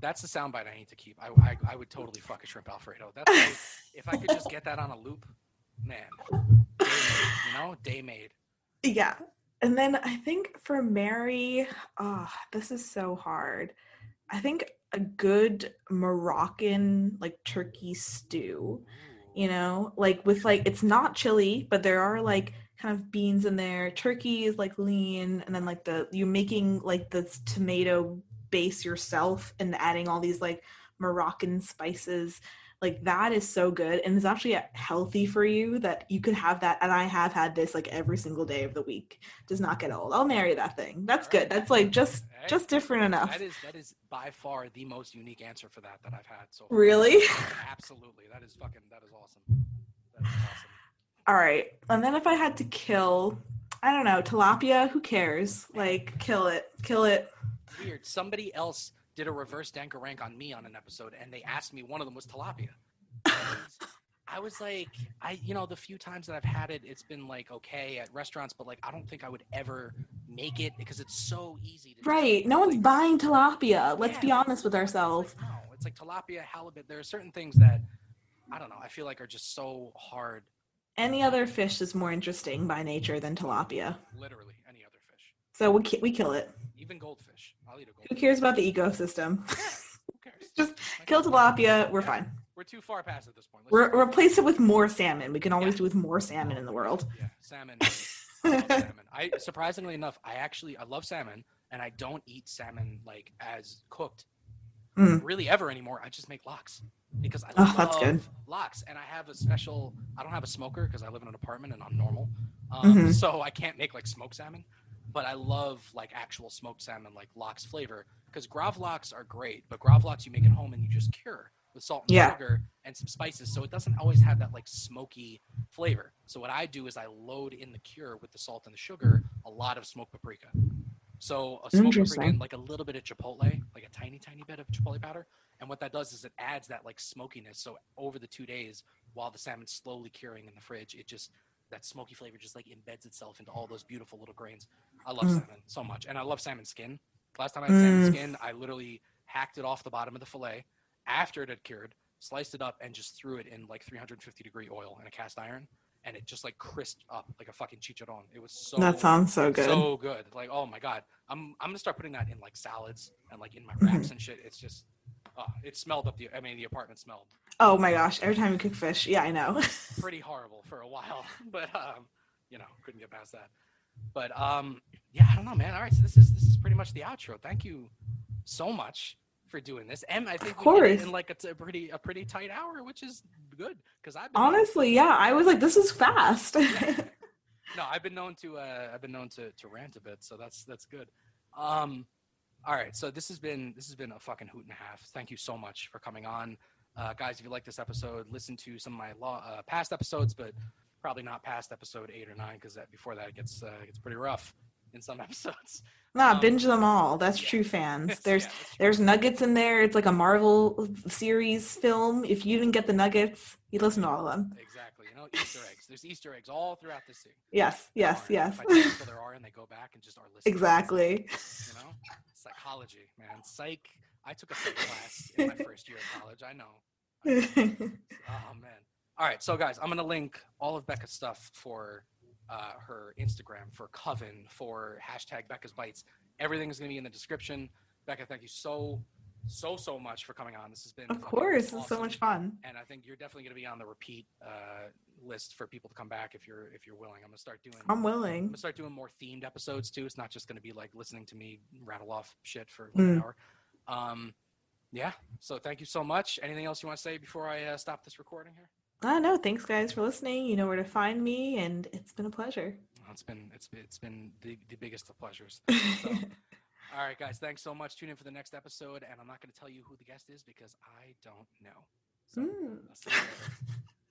That's the soundbite I need to keep. I, I, I would totally fuck a shrimp alfredo. That's like, (laughs) if I could just get that on a loop, man. Day made, you know, day made. Yeah. And then I think for Mary, oh, this is so hard. I think a good Moroccan like turkey stew, you know, like with like it's not chili, but there are like kind of beans in there. Turkey is like lean, and then like the you're making like this tomato base yourself and adding all these like Moroccan spices. Like that is so good, and it's actually uh, healthy for you that you could have that. And I have had this like every single day of the week. Does not get old. I'll marry that thing. That's good. That's like just just different enough. That is that is by far the most unique answer for that that I've had so far. Really? Absolutely. That is fucking that is awesome. That is awesome. All right. And then if I had to kill, I don't know, tilapia, who cares? Like kill it. Kill it. Weird. Somebody else did a reverse danker rank on me on an episode and they asked me one of them was tilapia. I was like, I you know, the few times that I've had it, it's been like okay at restaurants, but like I don't think I would ever make it because it's so easy to Right. No one's like, buying tilapia. Let's be honest with it's ourselves. like, no, it's like tilapia, halibut. There are certain things that I don't know. I feel like are just so hard. Any other fish is more interesting by nature than tilapia. Literally, any other fish, So we ki- we kill it. even goldfish. I'll eat a Who cares about the ecosystem? (laughs) Who cares? Just Like, kill tilapia. We're Yeah. fine. We're too far past at this point. Re- replace it with more salmon. We can always Yeah. do with more salmon in the world. Yeah, salmon. I (laughs) salmon. I surprisingly enough, I actually I love salmon, and I don't eat salmon like as cooked Mm. really ever anymore. I just make lox. Because I Oh, love that's good. lox, and I have a special. I don't have a smoker because I live in an apartment and I'm normal, um, Mhm. so I can't make like smoked salmon. But I love like actual smoked salmon, like lox flavor, because gravlax are great. But gravlax you make at home and you just cure with salt and Yeah. sugar and some spices, so it doesn't always have that like smoky flavor. So what I do is I load in the cure with the salt and the sugar, a lot of smoked paprika. So a smoked paprika like a little bit of chipotle, like a tiny, tiny bit of chipotle powder. And what that does is it adds that like smokiness. So over the two days, while the salmon's slowly curing in the fridge, it just that smoky flavor just like embeds itself into all those beautiful little grains. I love Mm. salmon so much, and I love salmon skin. Last time I had salmon Mm. skin, I literally hacked it off the bottom of the fillet after it had cured, sliced it up, and just threw it in like 350 degree oil in a cast iron, and it just like crisped up like a fucking chicharron. It was so that sounds so good. so good. Like, oh my god, I'm I'm gonna start putting that in like salads and like in my Mm-hmm. wraps (laughs) and shit. It's just, oh, it smelled up the. I mean, the apartment smelled oh my gosh! Every time you cook fish, yeah, I know. (laughs) pretty horrible for a while, (laughs) but um, you know, couldn't get past that. But um, yeah, I don't know, man. All right, so this is this is pretty much the outro. Thank you so much for doing this, and I think we did it in like a, t- a pretty a pretty tight hour, which is good because I've been Honestly, yeah, I was like, this is fast. (laughs) no, I've been known to uh, I've been known to, to rant a bit, so that's that's good. Um, all right, so this has been this has been a fucking hoot and a half. Thank you so much for coming on, uh, guys. If you like this episode, listen to some of my law, uh, past episodes, but probably not past episode eight or nine because that before that it gets uh, gets pretty rough in some (laughs) episodes. nah, Um, binge them all. That's yeah. true fans. (laughs) There's yeah, true. there's nuggets in there. It's like a Marvel series film. If you didn't get the nuggets, you listen to all of them. exactly you know Easter eggs. There's Easter eggs all throughout the scene. Yes, yes, yes. There are, and they go back and just are (laughs) listening. exactly. You know, psychology, man. Psych. I took a psych class in my first year of college. I know. (laughs) Oh man. All right, so guys, I'm gonna link all of Becca's stuff for uh, her Instagram, for Coven, for hashtag Becca's Bites. Everything is gonna be in the description. Becca, thank you so, so, so much for coming on. This has been of course, it's so much fun. and I think you're definitely gonna be on the repeat uh, list for people to come back if you're if you're willing. I'm gonna start doing. I'm willing. I'm gonna start doing more themed episodes too. It's not just gonna be like listening to me rattle off shit for like an Mm. hour. Um, yeah. So thank you so much. Anything else you want to say before I uh, stop this recording here? I know. Thanks, guys, for listening. You know where to find me, and it's been a pleasure. Well, It's been it's been- it's been the, the biggest of pleasures. (laughs) All right, guys. Thanks so much. Tune in for the next episode, and I'm not going to tell you who the guest is because I don't know. So, Mm. (laughs)